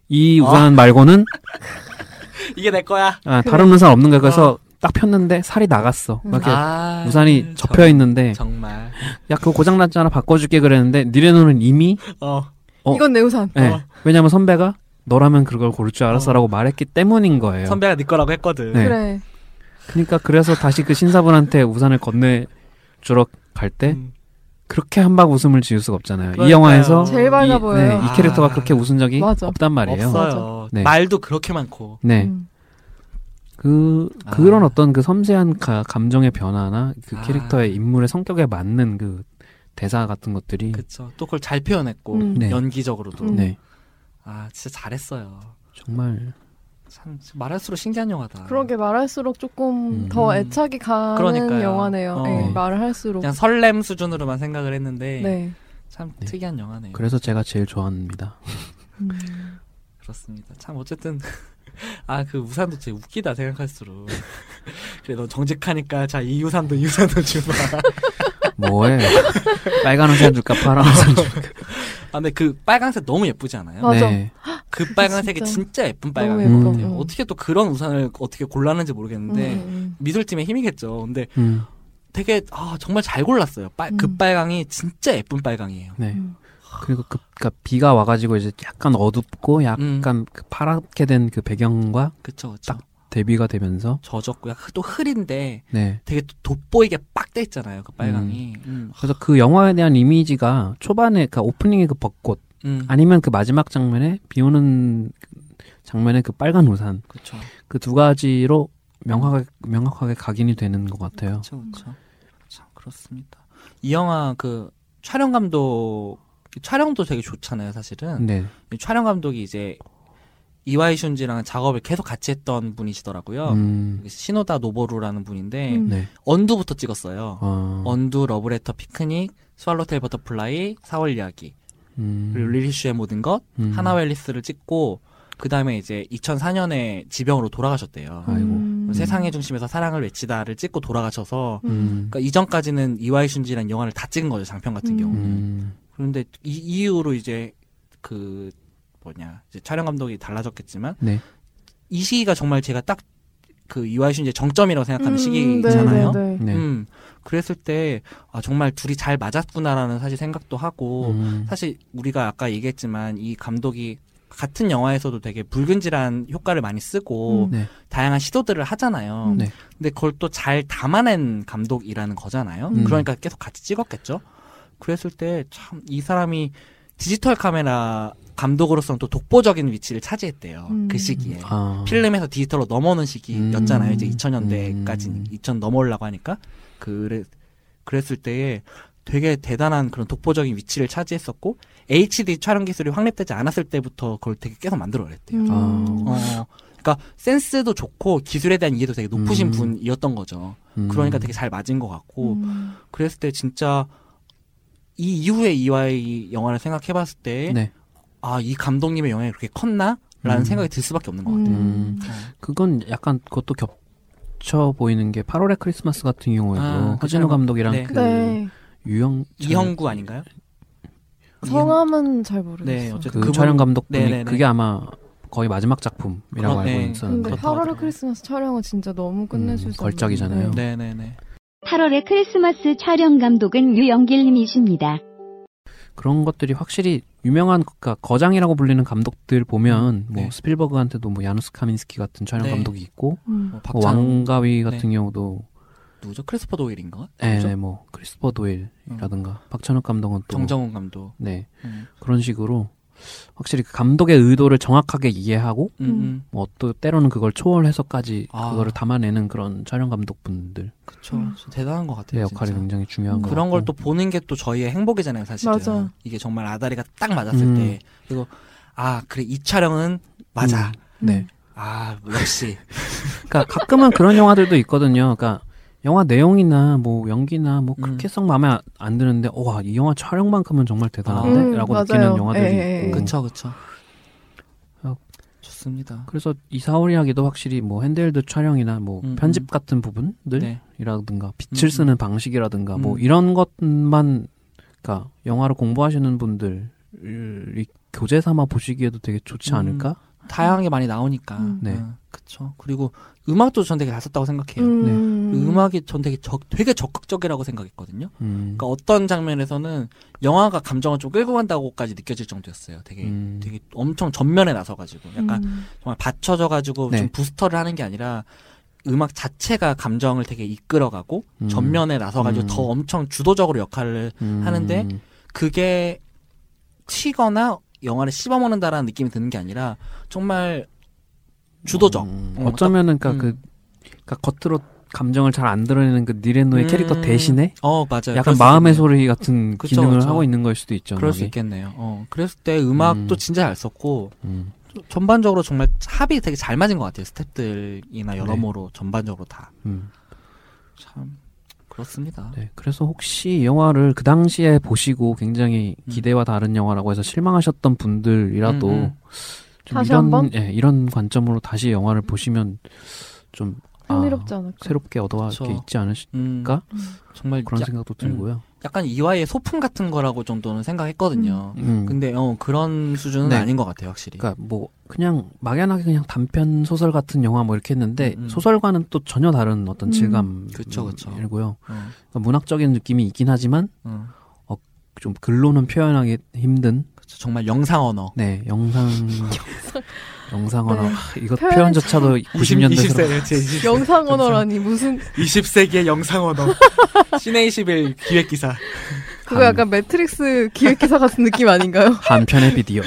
이 어. 우산 말고는 이게 내 거야. 아, 다른 우산 없는 거야. 그래서 딱 폈는데 살이 나갔어. 막 이렇게 아, 우산이 정- 접혀 있는데 정말. 야 그거 고장 났잖아 바꿔줄게 그랬는데 니레노는 이미 어. 어. 이건 내 우산. 예. 어. 왜냐면 선배가 너라면 그걸 고를 줄 알았어라고 말했기 때문인 거예요. 선배가 네 거라고 했거든. 네. 그래. 그러니까 그래서 다시 그 신사분한테 우산을 건네 주러 갈때 음. 그렇게 한박 웃음을 지을 수가 없잖아요. 이 그러니까요. 영화에서 제일 밝아 이, 보여요. 네, 이 캐릭터가 아. 그렇게 웃은 적이 맞아. 없단 말이에요. 없어요. 네. 말도 그렇게 많고. 네. 음. 그 아. 그런 어떤 그 섬세한 가- 감정의 변화나 그 아. 캐릭터의 인물의 성격에 맞는 그 대사 같은 것들이 그쵸. 또 그걸 잘 표현했고 음. 네. 연기적으로도. 음. 네 아 진짜 잘했어요. 정말 참 말할수록 신기한 영화다. 그렇게 말할수록 조금 음. 더 애착이 가는 그러니까요. 영화네요. 어. 네, 말을 할수록. 그냥 설렘 수준으로만 생각을 했는데 네. 참 네. 특이한 영화네요. 그래서 제가 제일 좋아합니다. 음. 그렇습니다. 참 어쨌든 아 그 우산도 진짜 웃기다 생각할수록 그래 너 정직하니까 자 이 우산도 이 우산도 주마. 뭐해? 빨간 우산 줄까 파란 우산 줄까? 아 근데 그 빨간색 너무 예쁘지 않아요? 맞아. 네. 그 빨간색이 진짜 진짜, 예쁜 빨간색 예뻐. 같아요. 음. 어떻게 또 그런 우산을 어떻게 골랐는지 모르겠는데 음, 음. 미술팀의 힘이겠죠. 근데 음, 되게 아 정말 잘 골랐어요. 빨, 그 음. 빨강이 진짜 예쁜 빨강이에요. 네. 음. 그리고 그, 그니까 비가 와가지고 이제 약간 어둡고 약간 음. 그 파랗게 된 그 배경과 그쵸 그쵸. 딱 대비가 되면서 젖었고 약간 또 흐린데 네. 되게 또 돋보이게 빡 돼 있잖아요. 그 빨강이. 음. 그래서 그 영화에 대한 이미지가 초반에 그 오프닝의 그 벚꽃 음. 아니면 그 마지막 장면에 비 오는 장면에 그 빨간 우산 그쵸. 그두 가지로 명확하게 명확하게 각인이 되는 것 같아요. 그렇죠, 그렇죠. 참 그렇습니다. 이 영화 그 촬영 감독 촬영도 되게 좋잖아요, 사실은. 네. 이 촬영 감독이 이제 이와이 슌지랑 작업을 계속 같이 했던 분이시더라고요. 음, 시노다 노보루라는 분인데 음. 네. Undo부터 찍었어요. 어, Undo, 러브레터, 피크닉, Swallowtail Butterfly, 4월 이야기, 음, 그리고 릴리 슈슈의 모든 것, 음. 하나와 앨리스를 찍고 그 다음에 이제 2004년에 지병으로 돌아가셨대요. 아이고. 음. 세상의 중심에서 사랑을 외치다를 찍고 돌아가셔서 음, 그러니까 이전까지는 이와이 슌지라는 영화를 다 찍은 거죠 장편 같은 음. 경우는 음, 그런데 이 이후로 이제 그 뭐냐 이제 촬영 감독이 달라졌겠지만 네. 이 시기가 정말 제가 딱 그 이와이 슌지의 정점이라고 생각하는 음, 시기잖아요. 네, 네, 네. 네. 음 그랬을 때 아, 정말 둘이 잘 맞았구나라는 사실 생각도 하고 음, 사실 우리가 아까 얘기했지만 이 감독이 같은 영화에서도 되게 붉은질한 효과를 많이 쓰고 음. 네. 다양한 시도들을 하잖아요. 음. 네. 근데 그걸 또 잘 담아낸 감독이라는 거잖아요. 음. 그러니까 계속 같이 찍었겠죠. 그랬을 때 참 이 사람이 디지털 카메라 감독으로서는 또 독보적인 위치를 차지했대요. 음. 그 시기에. 아, 필름에서 디지털로 넘어오는 시기였잖아요. 음. 이제 2000년대까지 음. 2000 넘어오려고 하니까 그래 그랬을 때에 되게 대단한 그런 독보적인 위치를 차지했었고 HD 촬영 기술이 확립되지 않았을 때부터 그걸 되게 계속 만들어냈대요. 음. 어, 그러니까 센스도 좋고 기술에 대한 이해도 되게 높으신 음. 분이었던 거죠. 음, 그러니까 되게 잘 맞은 것 같고 음. 그랬을 때 진짜 이 이후에 이와의 영화를 생각해봤을 때 네. 아 이 감독님의 영향이 그렇게 컸나 라는 음. 생각이 들 수밖에 없는 것 같아요. 음. 어. 그건 약간 그것도 겹쳐 보이는 게 8월의 크리스마스 같은 경우에도 아, 그 허진호 감독이랑 네. 그 네. 유영 이형구 아닌가요? 성함은 잘 네, 모르겠어. 어쨌든 그 그분- 촬영 감독분이 네네네. 그게 아마 거의 마지막 작품이라고 그렇- 알고 네. 있었는데 근데 그렇다고 8월의 하더라고요. 크리스마스 촬영은 진짜 너무 끝내줄 음, 수 없는 걸작이잖아요. 네. 네네네. 8월의 크리스마스 촬영 감독은 유영길님이십니다. 그런 것들이 확실히 유명한 그러니까 거장이라고 불리는 감독들 보면 뭐 네. 스필버그한테도 뭐 야누스 카민스키 같은 촬영 네. 감독이 있고 음. 뭐뭐 왕가위 같은 경우도 누구죠? 크리스토퍼 도일인가? 예, 누구죠? 뭐 크리스토퍼 도일이라든가 박찬욱 감독은 또 정정훈 감독. 네 음. 그런 식으로 확실히 그 감독의 의도를 정확하게 이해하고 음, 음. 뭐또 때로는 그걸 초월해서까지 아. 그거를 담아내는 그런 촬영 감독분들의 그쵸. 음. 대단한 것 같아요. 역할이 진짜. 굉장히 중요한 것 그런 걸 또. 보는 게 또 저희의 행복이잖아요, 사실은. 맞아. 이게 정말 아다리가 딱 맞았을 음. 때. 그리고, 아, 그래, 이 촬영은 맞아. 음, 네. 아, 역시. 그러니까 가끔은 그런 영화들도 있거든요. 그러니까 영화 내용이나 뭐 연기나 뭐 음. 그렇게 썩 마음에 안 드는데 와이 영화 촬영만큼은 정말 대단한데라고 음, 느끼는. 영화들이 예, 예, 예. 있고 그쵸, 그쵸. 어. 좋습니다. 그래서 이사월 이야기도 확실히 뭐 핸드헬드 촬영이나 뭐 음, 편집 음. 같은 부분들이라든가 네. 빛을 음, 쓰는 방식이라든가 뭐 음. 이런 것만 그러니까 영화를 공부하시는 분들이 교재 삼아 보시기에도 되게 좋지 음. 않을까? 다양하게 많이 나오니까. 음. 네. 음, 그쵸. 그리고 음악도 전 되게 잘 썼다고 생각해요. 음. 음악이 전 되게 적, 되게 적극적이라고 생각했거든요. 음. 그러니까 어떤 장면에서는 영화가 감정을 좀 끌고 간다고까지 느껴질 정도였어요. 되게 음. 되게 엄청 전면에 나서가지고 약간 음. 정말 받쳐져가지고 네. 좀 부스터를 하는 게 아니라 음악 자체가 감정을 되게 이끌어가고 음. 전면에 나서가지고 음. 더 엄청 주도적으로 역할을 음. 하는데 그게 튀거나 영화를 씹어먹는다라는 느낌이 드는 게 아니라 정말 주도적. 음. 어, 어쩌면은 그러니까 음. 그 그러니까 겉으로 감정을 잘 안 드러내는 그 니레노의 음. 캐릭터 대신에 어 맞아요. 약간 수 마음의. 소리 같은 그쵸, 기능을 그쵸. 하고 있는 걸 수도 있죠. 그럴 수 음악이. 있겠네요. 어 그랬을 때 음악도 음. 진짜 잘 썼고 음. 전반적으로 정말 합이 되게 잘 맞은 것 같아요. 스탭들이나 네. 여러모로 전반적으로 다. 음. 참 그렇습니다. 네. 그래서 혹시 이 영화를 그 당시에 보시고 굉장히 음. 기대와 다른 영화라고 해서 실망하셨던 분들이라도 음, 음. 좀 다시 이런 한번? 예, 이런 관점으로 다시 영화를 보시면 좀 아, 흥미롭지 않을까. 새롭게 얻어갈 그쵸. 게 있지 않을까 음, 음. 정말 그런 야- 생각도 들고요. 약간 이화의 소품 같은 거라고 정도는 생각했거든요. 음. 근데 어 그런 수준은 네. 아닌 것 같아요, 확실히. 그러니까 뭐 그냥 막연하게 그냥 단편 소설 같은 영화 뭐 이렇게 했는데 음, 음. 소설과는 또 전혀 다른 어떤 음. 질감 그쵸, 그쵸. 이고요. 어, 그러니까 문학적인 느낌이 있긴 하지만 어. 좀 글로는 표현하기 힘든 그쵸, 정말 영상 언어. 네 영상 영상 언어 네. 하, 이거 표현 표현조차도 90년대 영상 언어라니 무슨 20세기의 영상 언어. 시네 21 기획 기사. 그거 한- 약간 매트릭스 기획 기사 같은 느낌 아닌가요? 한 편의 비디오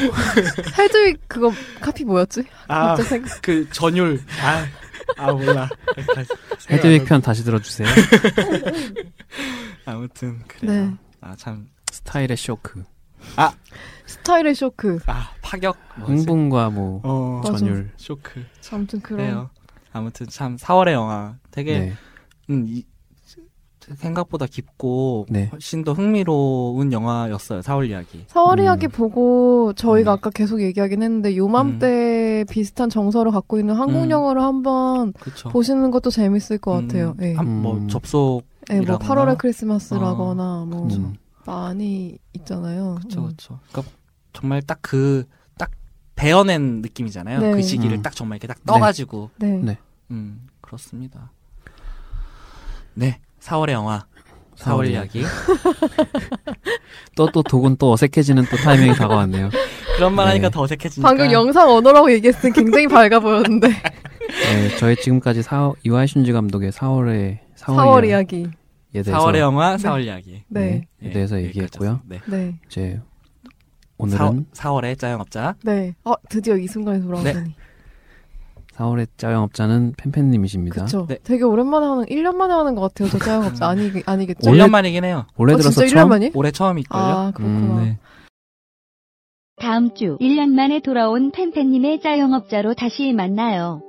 헤드윅 그거 카피 뭐였지? 아. 그 전율. 아, 아 몰라. 헤드윅 편 다시 들어주세요. 아무튼 그래요. 네. 아 참. 스타일의 쇼크, 스타일의 쇼크. 아 파격. 뭐지? 흥분과 뭐 어. 맞아. 전율. 쇼크. 아무튼. 그래요. 아무튼 참 4월의 영화 되게 네. 음, 이, 생각보다 깊고 네. 훨씬 더 흥미로운 영화였어요. 4월 이야기. 4월 음. 이야기 보고 저희가 음. 아까 계속 얘기하긴 했는데 요맘때 비슷한 정서를 갖고 있는 한국 음. 영화를 한번 그렇죠. 보시는 것도 재밌을 것 같아요. 예. 한, 뭐 음. 접속 예, 뭐 이라거나. 8월의 크리스마스라거나 뭐 음. 많이 있잖아요. 그렇죠, 음. 그렇죠. 그러니까 정말 딱 그 딱 베어낸 느낌이잖아요. 네. 그 시기를 음. 딱 정말 이렇게 딱 떠가지고, 네. 네. 음 그렇습니다. 네, 4월의 영화, 4월 4월 이야기. 또 또 독은 또 어색해지는 또 타이밍이 다가왔네요. 그런 말 네. 하니까 더 어색해지니까. 방금 영상 언어라고 얘기했을 때 굉장히 밝아 보였는데. 네, 저희 지금까지 사, 이와이 슌지 감독의 4월의 4월, 4월 이야기. 에 대해서 4월의 영화, 네. 4월 이야기. 네. 에 대해서 얘기했고요. 네. 네. 이제 오늘은 4, 월의 짜영업자. 네. 어, 드디어 이 순간에 돌아오다니. 4월의 짜영업자는 팬팬님이십니다. 그쵸. 네. 되게 오랜만에 하는, 1년 만에 하는 것 같아요. 저 짜영업자. 아니, 아니겠죠? 원래- 1년 만이긴 해요. 올해 어, 들어서 진짜 1년 처음 만이? 올해 처음일걸요? 아, 그렇구나. 음, 네. 다음 주 1년 만에 돌아온 팬팬님의 짜영업자로 다시 만나요.